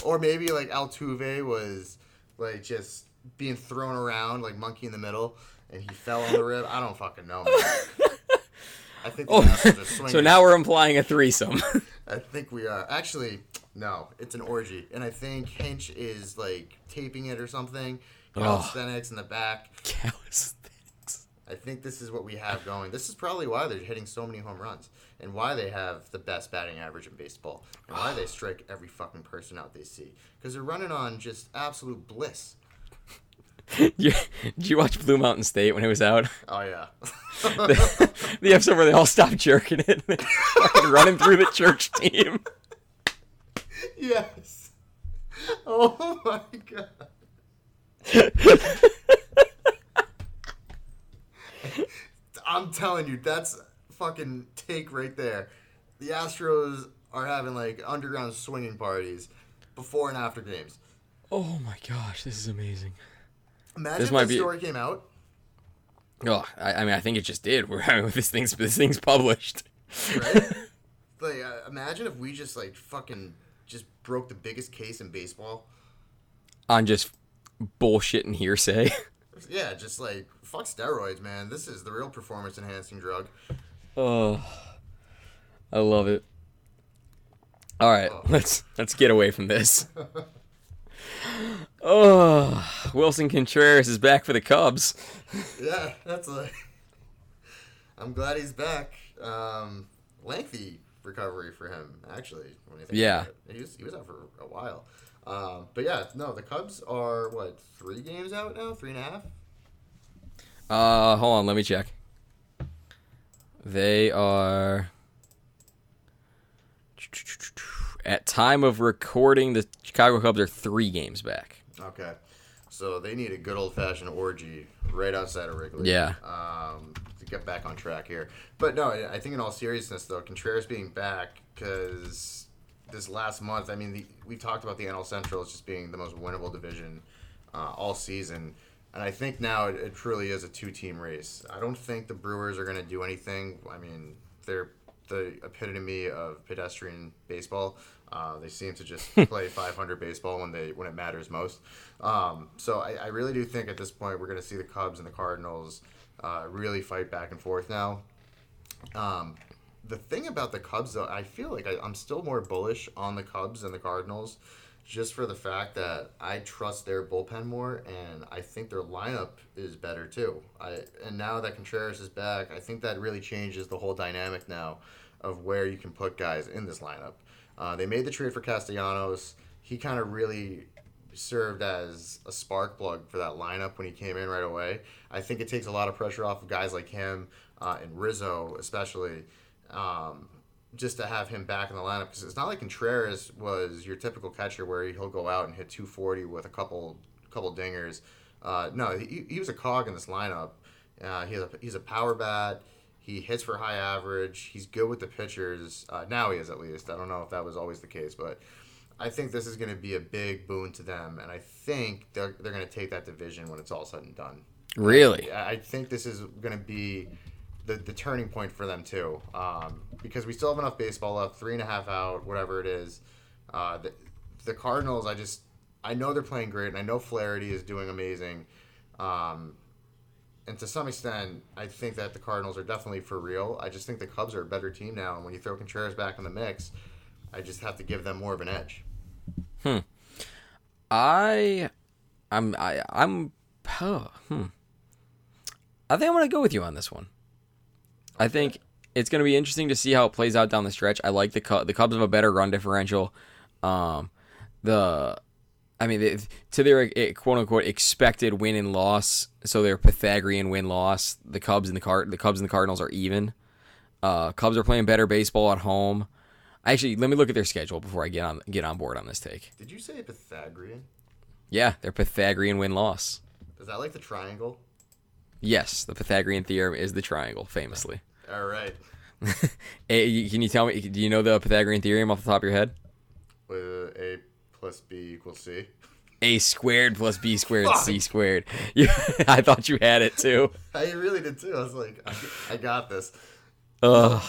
Or maybe like Altuve was like just being thrown around like monkey in the middle and he fell on the rib. I don't fucking know. I think the Oh, Astros are swinging. so now we're implying a threesome. I think we are. Actually, no, it's an orgy. And I think Hinch is like taping it or something. Calisthenics in the back. Calisthenics. I think this is what we have going. This is probably why they're hitting so many home runs and why they have the best batting average in baseball and why they strike every fucking person out they see because they're running on just absolute bliss. You, did you watch Blue Mountain State when it was out? Oh yeah. the episode where they all stopped jerking it, and fucking running through the church team. yes. Oh my god. I'm telling you, that's fucking take right there. The Astros are having like underground swinging parties before and after games. Oh my gosh, this is amazing. Imagine This if might the be- story came out. Oh, I, I mean, I think it just did. We're I mean, this thing's this thing's published. right? like, uh, imagine if we just like fucking just broke the biggest case in baseball. on just bullshit and hearsay. Yeah, just like fuck steroids, man. This is the real performance enhancing drug. Oh, I love it. All right, let's let's get away from this. Oh, Willson Contreras is back for the Cubs. Yeah, that's like. I'm glad he's back. Um, lengthy recovery for him, actually. When you think Yeah. he was he was out for a while. Um, but yeah, no, the Cubs are what three games out now, three and a half. Uh, hold on, let me check. They are at time of recording. The Chicago Cubs are three games back. Okay, so they need a good old fashioned orgy right outside of Wrigley. Yeah. Um, to get back on track here, but no, I think in all seriousness though, Contreras being back because this last month, I mean, the, we talked about the NL Central as just being the most winnable division uh, all season. And I think now it, it truly is a two-team race. I don't think the Brewers are going to do anything. I mean, they're the epitome of pedestrian baseball. Uh, they seem to just play 500 baseball when they when it matters most. Um, so I, I really do think at this point we're going to see the Cubs and the Cardinals uh, really fight back and forth now. Um, the thing about the Cubs, though, I feel like I, I'm still more bullish on the Cubs and the Cardinals, just for the fact that I trust their bullpen more, and I think their lineup is better too. I and now that Contreras is back, I think that really changes the whole dynamic now of where you can put guys in this lineup. Uh, they made the trade for Castellanos. He kind of really served as a spark plug for that lineup when he came in right away. I think it takes a lot of pressure off of guys like him uh, and Rizzo, especially, um, just to have him back in the lineup. Because it's not like Contreras was your typical catcher where he'll go out and hit 240 with a couple couple dingers. Uh, no, he, he was a cog in this lineup. Uh, he has a, he's a power bat. He hits for high average. He's good with the pitchers. Uh, now he is at least. I don't know if that was always the case, but I think this is going to be a big boon to them, and I think they're, they're going to take that division when it's all said and done. Really? I I think this is going to be the, the turning point for them too, um, because we still have enough baseball left, three and a half out, whatever it is. Uh, the, the Cardinals, I just I know they're playing great, and I know Flaherty is doing amazing. Um, and to some extent, I think that the Cardinals are definitely for real. I just think the Cubs are a better team now, and when you throw Contreras back in the mix, I just have to give them more of an edge. Hmm. I, I'm, I, I'm, hmm. I think I'm gonna go with you on this one. I think it's gonna be interesting to see how it plays out down the stretch. I like the Cubs. The Cubs have a better run differential. Um, the, I mean, they, to their eh, quote unquote expected win and loss, so their Pythagorean win loss. The Cubs and the Card, the Cubs and the Cardinals are even. Uh, Cubs are playing better baseball at home. Actually, let me look at their schedule before I get on get on board on this take. Did you say Pythagorean? Yeah, their Pythagorean win loss. Is that like the triangle? Yes, the Pythagorean theorem is the triangle, famously. All right. Can you tell me? Do you know the Pythagorean theorem off the top of your head? With A plus B equals C. A squared plus B squared C squared. Yeah, I thought you had it too. I really did too. I was like, I, I got this. Ugh.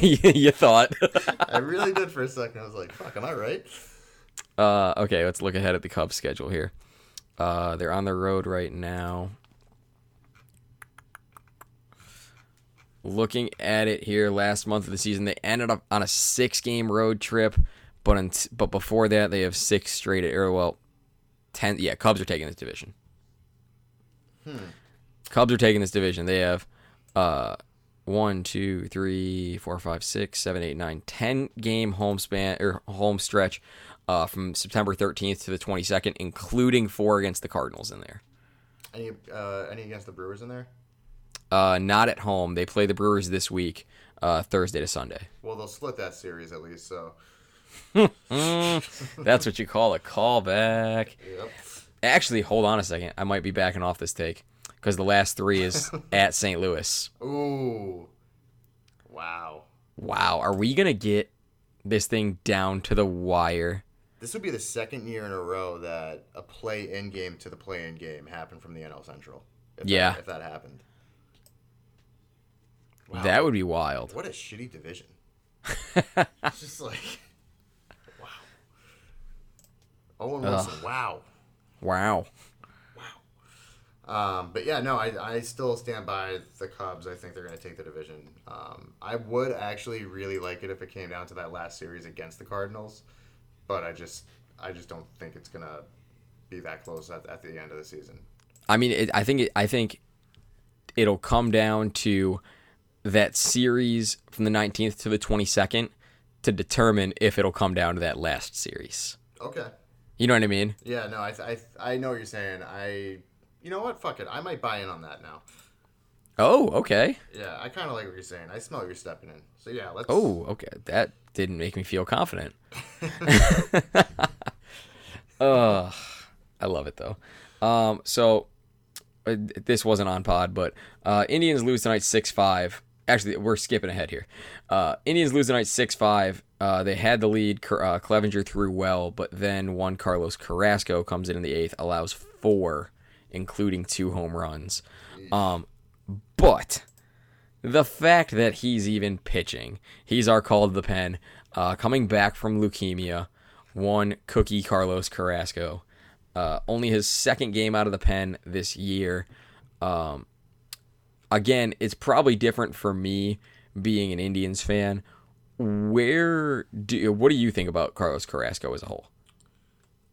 you you thought. I really did for a second. I was like, fuck, am I right? Uh, okay, let's look ahead at the Cubs schedule here. Uh, they're on the road right now. Looking at it here, last month of the season, they ended up on a six-game road trip, but unt- but before that, they have six straight. Or well, ten. Yeah, Cubs are taking this division. Cubs are taking this division. They have uh, one, two, three, four, five, six, seven, eight, nine, ten game home span or home stretch uh, from September 13th to the 22nd, including four against the Cardinals in there. Any uh, any against the Brewers in there? Uh, not at home. They play the Brewers this week, uh, Thursday to Sunday. Well, they'll split that series at least. So, That's what you call a callback. yep. Actually, hold on a second. I might be backing off this take because the last three is at St. Louis. Ooh. Wow. Wow, are we gonna get this thing down to the wire? This would be the second year in a row that a play-in game to the play-in game happened from the NL Central. If Yeah. That, if that happened. Wow. That would be wild. What a shitty division. it's just like, wow. Owen Wilson, wow. wow. Wow. Um, but yeah, no, I, I still stand by the Cubs. I think they're going to take the division. Um, I would actually really like it if it came down to that last series against the Cardinals, but I just I just don't think it's gonna be that close at, at the end of the season. I mean, it, I think it, I think it'll come down to that series from the 19th to the 22nd to determine if it'll come down to that last series. Okay. You know what I mean? Yeah, no, I, I, I know what you're saying. I, you know what? Fuck it. I might buy in on that now. Oh, okay. Yeah, I kind of like what you're saying. I smell you're stepping in. So yeah, let's. Oh, okay. That didn't make me feel confident. Ugh, I love it though. Um, so uh, this wasn't on pod, but uh, Indians lose tonight six five. Actually, we're skipping ahead here. Uh, Indians lose tonight six five. Uh, they had the lead. Uh, Clevinger threw well, but then one Carlos Carrasco comes in in the eighth, allows four, including two home runs. Um, but the fact that he's even pitching, he's our call to the pen, uh, coming back from leukemia, one Cookie Carlos Carrasco, uh, only his second game out of the pen this year. Um, again, it's probably different for me being an Indians fan. Where do what do you think about Carlos Carrasco as a whole?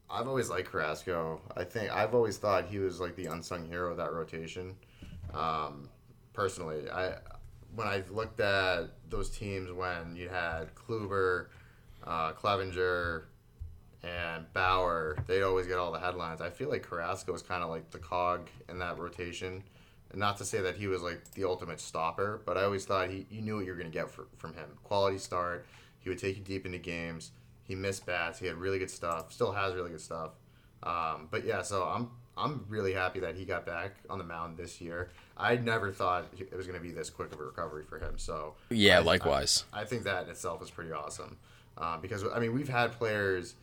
I've always liked Carrasco. I think I've always thought he was like the unsung hero of that rotation. Um, personally, I when I looked at those teams when you had Kluber, uh, Clevinger, and Bauer, they'd always get all the headlines. I feel like Carrasco was kind of like the cog in that rotation. Not to say that he was like the ultimate stopper, but I always thought he you knew what you were going to get for, from him. Quality start. He would take you deep into games. He missed bats. He had really good stuff. Still has really good stuff. Um, but yeah, so I'm I'm really happy that he got back on the mound this year. I never thought it was going to be this quick of a recovery for him. So Yeah, I- likewise. I, I think that in itself is pretty awesome uh, because I mean we've had players,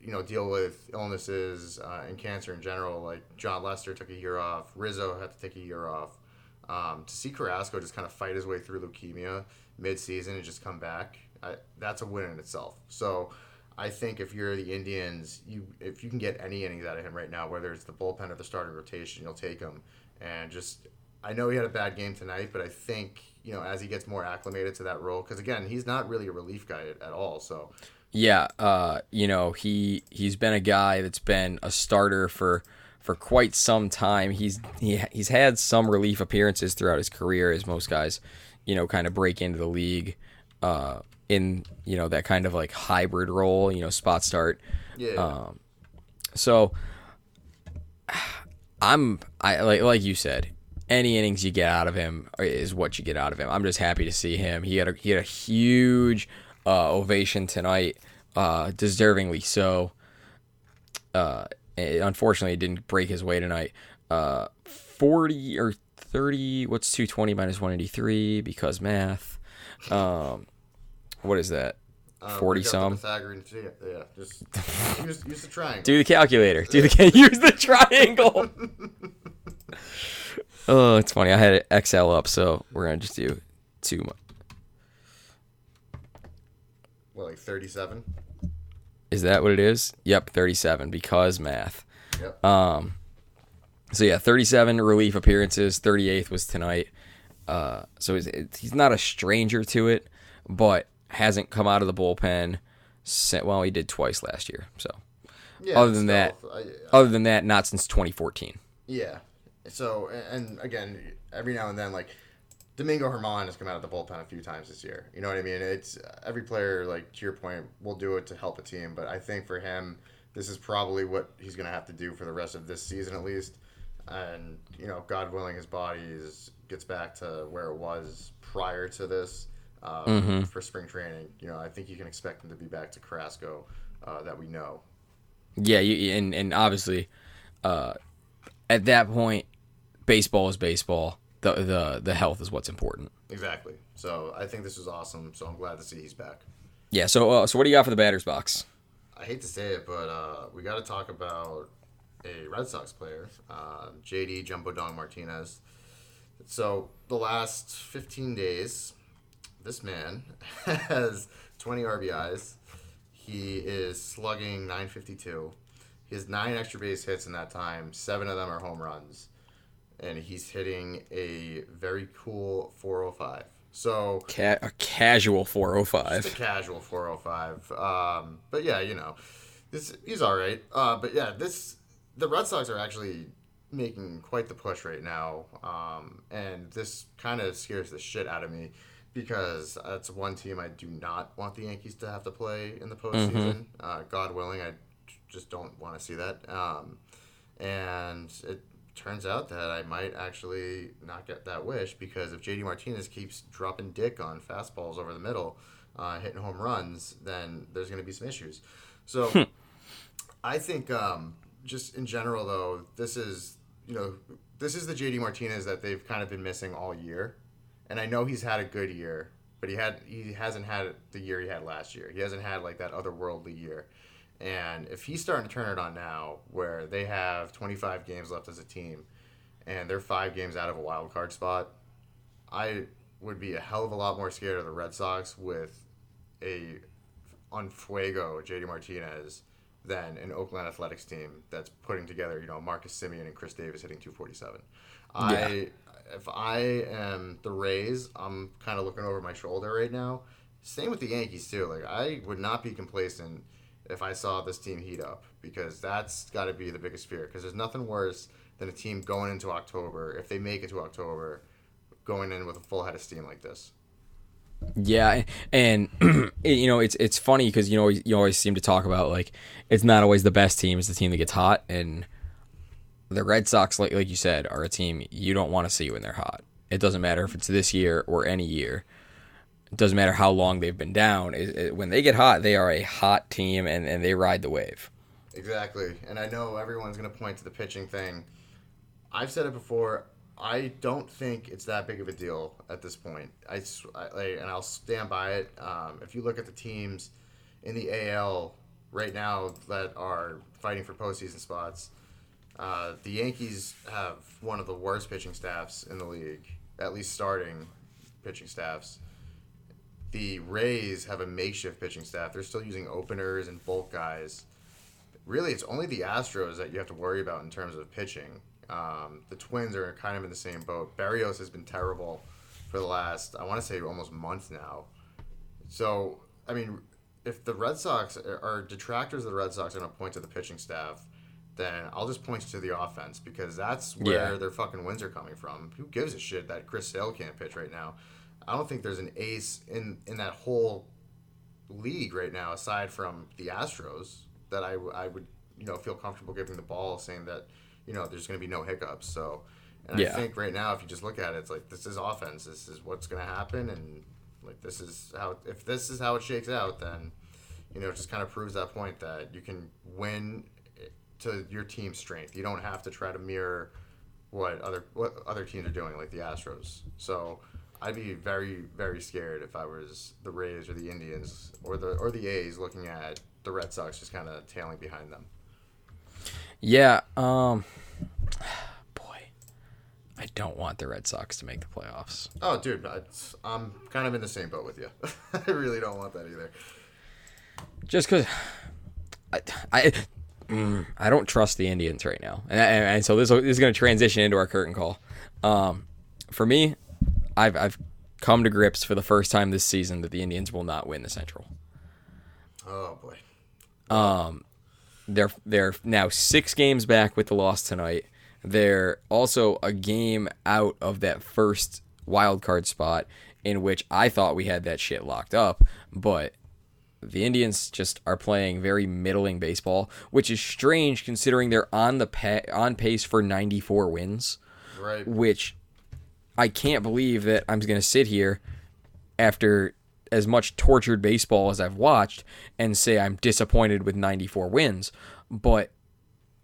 you know, deal with illnesses uh, and cancer in general. Like Jon Lester took a year off. Rizzo had to take a year off. Um, to see Carrasco just kind of fight his way through leukemia mid-season and just come back, I, that's a win in itself. So. I think if you're the Indians, you if you can get any innings out of him right now, whether it's the bullpen or the starting rotation, you'll take him. And just, I know he had a bad game tonight, but I think you know as he gets more acclimated to that role, because again, he's not really a relief guy at, at all. So Yeah, uh, you know, he he's been a guy that's been a starter for for quite some time. He's he, he's had some relief appearances throughout his career, as most guys, you know, kind of break into the league uh, in you know that kind of like hybrid role, you know, spot start. yeah, So I'm I like like you said, any innings you get out of him is what you get out of him. I'm just happy to see him. He had a he had a huge uh, ovation tonight, uh, deservingly so. Uh, it- unfortunately, it didn't break his way tonight. Uh, forty or thirty. What's two twenty minus one eighty three? Because math. Um, what is that? Uh, Forty look up the some. Pythagorean theorem. Yeah, just use, use the triangle. Do the calculator. Do the use the triangle. oh, it's funny. I had Excel up, so we're gonna just do two. mo- What, like thirty-seven? Is that what it is? Yep, thirty-seven. Because math. Yep. Um, So yeah, thirty-seven relief appearances. Thirty-eighth was tonight. Uh, so he's, he's not a stranger to it, but hasn't come out of the bullpen. Since, well, he did twice last year. So yeah. other than that, still, I- other than that, not since 2014. Yeah. So and again, every now and then, like Domingo German has come out of the bullpen a few times this year. You know what I mean? It's every player, like to your point, will do it to help a team. But I think for him, this is probably what he's going to have to do for the rest of this season at least. And you know, God willing, his body is, gets back to where it was prior to this um, for spring training. You know, I think you can expect him to be back to Carrasco uh, that we know. Yeah, you, and and obviously, uh, at that point, baseball is baseball. The the the health is what's important. Exactly. So I think this is awesome. So I'm glad to see he's back. Yeah. So uh, so what do you got for the batters box? I hate to say it, but uh, we got to talk about a Red Sox player, uh, JD Jumbo Dong Martinez. So the last 15 days, this man has 20 RBIs. He is slugging 952. He has nine extra base hits in that time. Seven of them are home runs, and he's hitting a very cool 405. So Ca- a casual just a casual 405. Um, but yeah, you know, this he's all right. Uh, but yeah, this the Red Sox are actually making quite the push right now, um, and this kind of scares the shit out of me because that's one team I do not want the Yankees to have to play in the postseason. Uh, God willing, I just don't want to see that. Um, and it turns out that I might actually not get that wish because if JD Martinez keeps dropping dick on fastballs over the middle, uh, hitting home runs, then there's going to be some issues. So I think um, just in general, though, this is you know this is the JD Martinez that they've kind of been missing all year, and I know he's had a good year, but he had he hasn't had the year he had last year. He hasn't had like that otherworldly year. And if he's starting to turn it on now, where they have 25 games left as a team, and they're five games out of a wild card spot, I would be a hell of a lot more scared of the Red Sox with a on fuego JD Martinez than an Oakland Athletics team that's putting together, you know, Marcus Semien and Khris Davis hitting 247. I if I am the Rays, I'm kind of looking over my shoulder right now. Same with the Yankees too. Like I would not be complacent if I saw this team heat up because that's got to be the biggest fear because there's nothing worse than a team going into October if they make it to October going in with a full head of steam like this. Yeah, and you know it's it's funny because you know you always seem to talk about like it's not always the best team; it's the team that gets hot. And the Red Sox, like like you said, are a team you don't want to see when they're hot. It doesn't matter if it's this year or any year. Doesn't matter how long they've been down. It, it, when they get hot, they are a hot team and, and they ride the wave. Exactly. And I know everyone's going to point to the pitching thing. I've said it before. I don't think it's that big of a deal at this point. I, I- and I'll stand by it. Um, if you look at the teams in the AL right now that are fighting for postseason spots, uh, the Yankees have one of the worst pitching staffs in the league, at least starting pitching staffs. The Rays have a makeshift pitching staff. They're still using openers and bulk guys really it's only the Astros that you have to worry about in terms of pitching. Um, the Twins are kind of in the same boat. Berrios has been terrible for the last I want to say almost month now. So I mean, if the Red Sox are detractors of the Red Sox are going to point to the pitching staff, then I'll just point to the offense because that's where Yeah. their fucking wins are coming from. Who gives a shit that Chris Sale can't pitch right now? I don't think there's an ace in in that whole league right now, aside from the Astros, that I, w- I would you know feel comfortable giving the ball, saying that you know there's going to be no hiccups. So, and I think right now, if you just look at it, it's like this is offense. This is what's going to happen, and like this is how if this is how it shakes out, then you know it just kind of proves that point that you can win eh, to your team's strength. You don't have to try to mirror what other what other teams are doing, like the Astros. So I'd be very very scared if I was the Rays or the Indians or the or the A's looking at the Red Sox just kind of tailing behind them. Yeah, um, boy, I don't want the Red Sox to make the playoffs. Oh, dude, I'm kind of in the same boat with you. I really don't want that either. just because I, I, mm, I don't trust the Indians right now, and, and, and so this, this is going to transition into our curtain call. Um, for me, I've I've come to grips for the first time this season that the Indians will not win the Central. Oh boy. Um, They're they're now six games back with the loss tonight. They're also a game out of that first wild card spot in which I thought we had that shit locked up, but the Indians just are playing very middling baseball, which is strange considering they're on the pa- on pace for 94 wins, Right. which I can't believe that I'm going to sit here after as much tortured baseball as I've watched and say I'm disappointed with 94 wins, but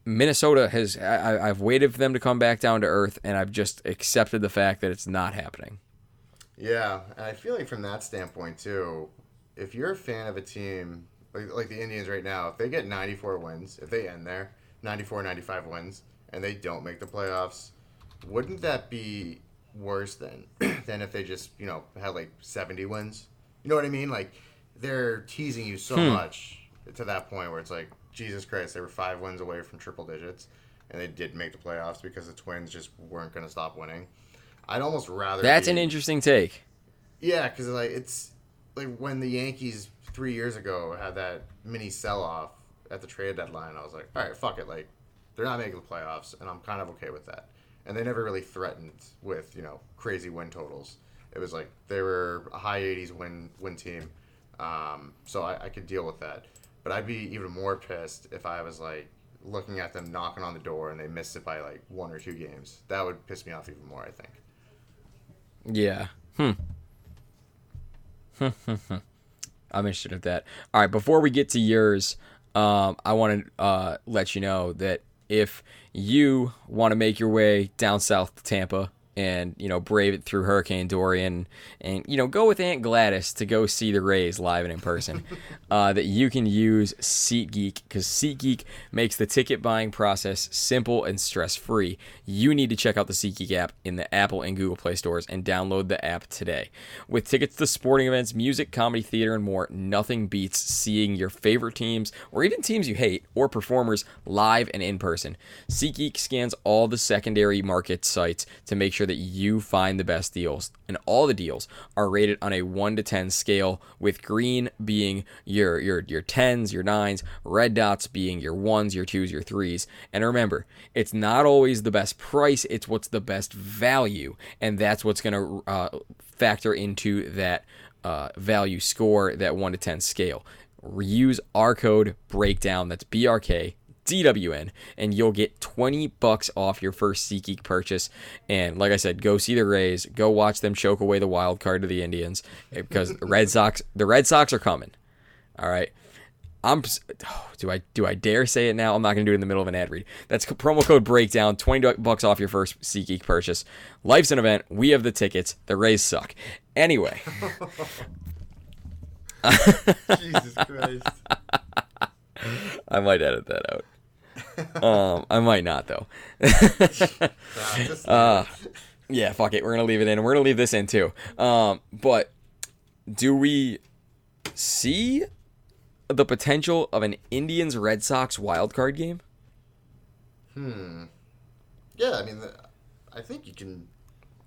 Minnesota has I, I've waited for them to come back down to earth and I've just accepted the fact that it's not happening. Yeah, and I feel like from that standpoint too, if you're a fan of a team like, like the Indians right now, if they get 94 wins, if they end there, 94, 95 wins, and they don't make the playoffs, wouldn't that be worse than than if they just you know had like 70 wins? You know what I mean? Like they're teasing you so hmm. much to that point where it's like Jesus Christ, they were five wins away from triple digits, and they didn't make the playoffs because the Twins just weren't going to stop winning. I'd almost rather. That's be- an interesting take. yeah, because like it's like when the Yankees three years ago had that mini sell off at the trade deadline. I was like, all right, fuck it. Like they're not making the playoffs, and I'm kind of okay with that. And they never really threatened with you know crazy win totals. It was like they were a high 80s win win team, um, so I, I could deal with that. But I'd be even more pissed if I was like looking at them knocking on the door and they missed it by like one or two games. That would piss me off even more. I think. Yeah. Hmm. I'm interested in that. All right, before we get to yours, um, I want to uh, let you know that if you want to make your way down south to Tampa and you know brave it through Hurricane Dorian and you know go with Aunt Gladys to go see the Rays live and in person. uh, that you can use SeatGeek because SeatGeek makes the ticket buying process simple and stress free. You need to check out the SeatGeek app in the Apple and Google Play stores and download the app today. With tickets to sporting events, music, comedy, theater, and more, nothing beats seeing your favorite teams or even teams you hate or performers live and in person. SeatGeek scans all the secondary market sites to make sure that you find the best deals. And all the deals are rated on a 1 to 10 scale with green being your your your 10s, your 9s, red dots being your 1s, your 2s, your 3s. And remember, it's not always the best price, it's what's the best value, and that's what's going to uh, factor into that uh, value score, that 1 to 10 scale. Use our code breakdown that's BRK DWN, and you'll get 20 bucks off your first SeatGeek purchase. And like I said, go see the Rays, go watch them choke away the wild card to the Indians eh, because the Red Sox, the Red Sox are coming. All right. I'm oh, do I do I dare say it now? I'm not going to do it in the middle of an ad read. That's promo code breakdown, 20 bucks off your first SeatGeek purchase. Life's an event. We have the tickets. The Rays suck. Anyway, Jesus Christ. I might edit that out. Um, I might not though. Uh, yeah, fuck it. We're gonna leave it in, we're gonna leave this in too. Um, but do we see the potential of an Indians Red Sox wild card game? Hmm. Yeah, I mean, the, I think you can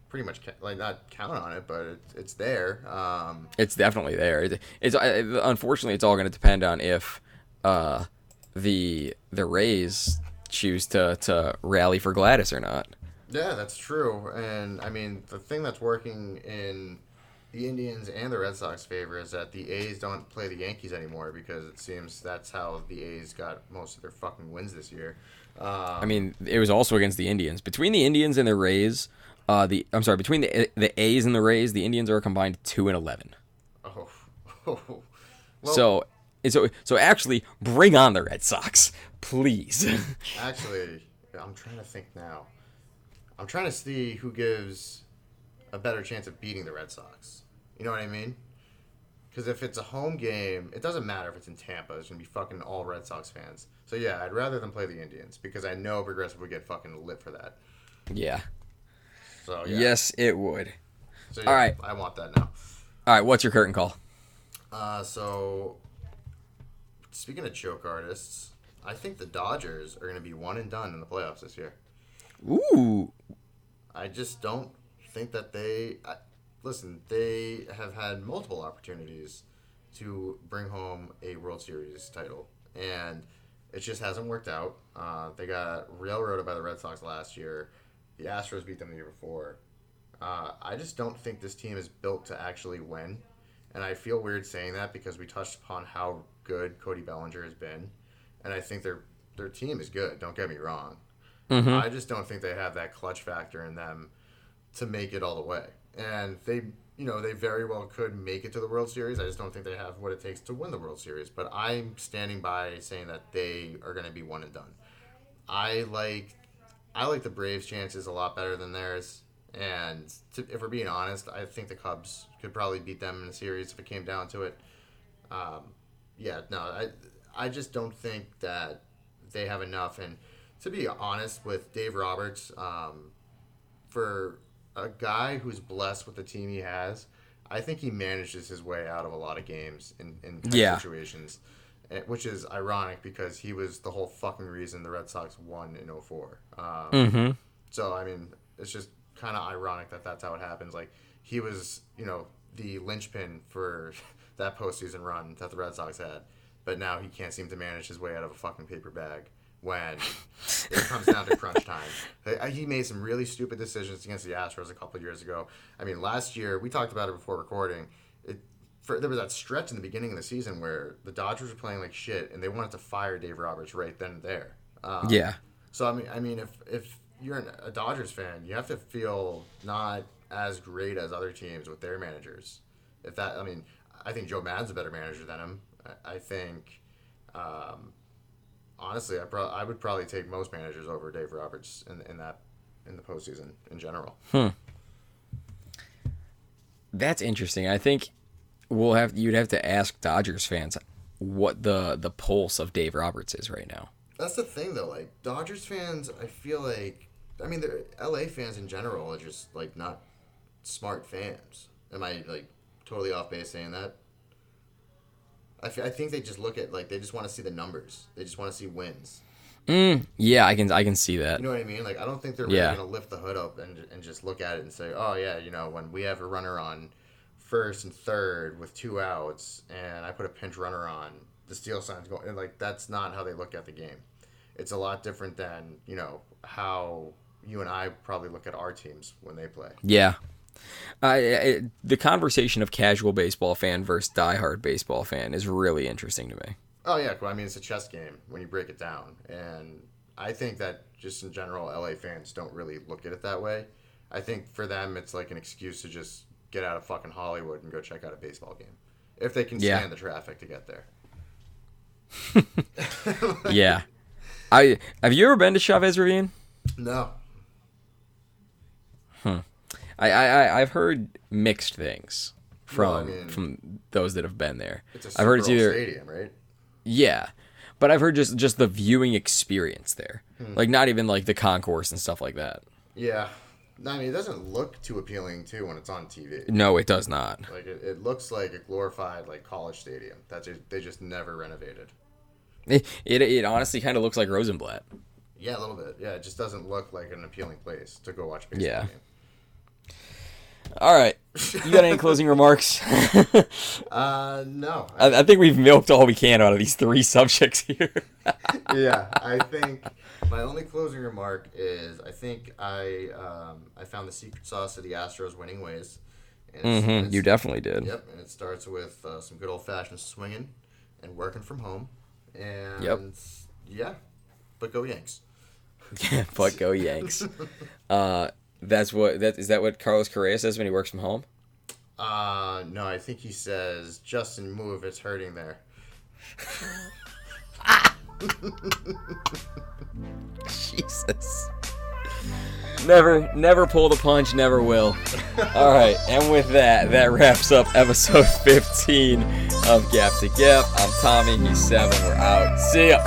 pretty much like not count on it, but it's, it's there. Um, It's definitely there. It, it's uh, unfortunately it's all gonna depend on if uh, the the Rays choose to to rally for Gladys or not. yeah, that's true. And I mean, the thing that's working in the Indians and the Red Sox favor is that the A's don't play the Yankees anymore because it seems that's how the A's got most of their fucking wins this year. Um, I mean, it was also against the Indians. Between the Indians and the Rays, uh, the I'm sorry, between the the A's and the Rays, the Indians are combined two and eleven. oh, well, so, so, so actually, bring on the Red Sox, please. Actually, I'm trying to think now. I'm trying to see who gives a better chance of beating the Red Sox. You know what I mean? Because if it's a home game, it doesn't matter if it's in Tampa. There's gonna be fucking all Red Sox fans. So yeah, I'd rather them play the Indians because I know Progressive would get fucking lit for that. yeah. So yeah. Yes, it would. So, yeah, all right. I want that now. All right, what's your curtain call? Uh, so speaking of choke artists, I think the Dodgers are gonna be one and done in the playoffs this year. Ooh, I just don't think that they. I, listen, they have had multiple opportunities to bring home a World Series title, and it just hasn't worked out. Uh, they got railroaded by the Red Sox last year. The Astros beat them the year before. Uh, I just don't think this team is built to actually win, and I feel weird saying that because we touched upon how good Cody Bellinger has been, and I think their their team is good. Don't get me wrong. I just don't think they have that clutch factor in them to make it all the way. And they, you know, they very well could make it to the World Series. I just don't think they have what it takes to win the World Series. But I'm standing by saying that they are going to be one and done. I like, I like the Braves' chances a lot better than theirs. And to, if we're being honest, I think the Cubs could probably beat them in a series if it came down to it. Um, yeah, no, I, I just don't think that they have enough. And to be honest with Dave Roberts, um, for a guy who's blessed with the team he has, I think he manages his way out of a lot of games in, in Yeah. situations, eh, which is ironic because he was the whole fucking reason the Red Sox won in 04. Um, Mm-hmm. So, I mean, it's just kind of ironic that that's how it happens. Like, he was, you know, the linchpin for that postseason run that the Red Sox had, but now he can't seem to manage his way out of a fucking paper bag when it comes down to crunch time. Uh, He made some really stupid decisions against the Astros a couple of years ago. I mean, last year we talked about it before recording. It, for, there was that stretch in the beginning of the season where the Dodgers were playing like shit, and they wanted to fire Dave Roberts right then and there. Um, Yeah. so I mean, I mean, if if you're an, a Dodgers fan, you have to feel not as great as other teams with their managers. If that, I mean, I think Joe Maddon's a better manager than him. I, I think, um, honestly, I pro- I would probably take most managers over Dave Roberts in, in that in the postseason in general. Hmm. That's interesting. I think we'll have you'd have to ask Dodgers fans what the the pulse of Dave Roberts is right now. That's the thing, though. Like Dodgers fans, I feel like, I mean, the LA fans in general are just like not smart fans. Am I like totally off base saying that? I, f- I think they just look at like they just want to see the numbers. They just want to see wins. Mm, yeah, I can I can see that. You know what I mean? Like I don't think they're really Yeah. gonna lift the hood up and and just look at it and say, oh yeah, you know, when we have a runner on first and third with two outs, and I put a pinch runner on, the steal sign's going. And like that's not how they look at the game. It's a lot different than you know how you and I probably look at our teams when they play. Yeah. The conversation of casual baseball fan versus diehard baseball fan is really interesting to me. Oh yeah, well, I mean it's a chess game when you break it down, and I think that just in general, LA fans don't really look at it that way. I think for them, it's like an excuse to just get out of fucking Hollywood and go check out a baseball game, if they can Yeah. stand the traffic to get there. Yeah. I have you ever been to Chavez Ravine? No, I, I I- I've heard mixed things from Well, I mean- from those that have been there. it's a I've heard it's either stadium, right? yeah, but I've heard just just the viewing experience there, Hmm. like not even like the concourse and stuff like that. Yeah, I mean it doesn't look too appealing too when it's on TV. No, it does not. Like it, it looks like a glorified like college stadium that ju- they just never renovated. It it, it honestly kind of looks like Rosenblatt. Yeah, a little bit. Yeah, it just doesn't look like an appealing place to go watch baseball Yeah. game. All right, you got any closing remarks? Uh, no. I, I think we've milked all we can out of these three subjects here. yeah, I think my only closing remark is I think I um, I found the secret sauce of the Astros winning ways. Hmm it's- you definitely did. Yep, and it starts with uh, some good old fashioned swinging and working from home. And Yep. yeah, but go Yanks. Yeah, but go Yanks. Uh, that's what that is. That what Carlos Correa says when he works from home. Uh, no, I think he says Justin, move. It's hurting there. Jesus. Never, never pull the punch, never will. All right, and with that, that wraps up episode 15 of Gap to Gap. I'm Tommy, he's seven. We're out. See ya.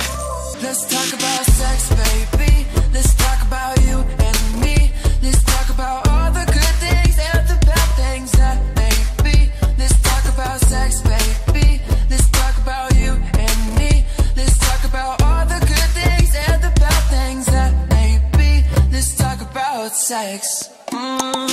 about sex. Mm.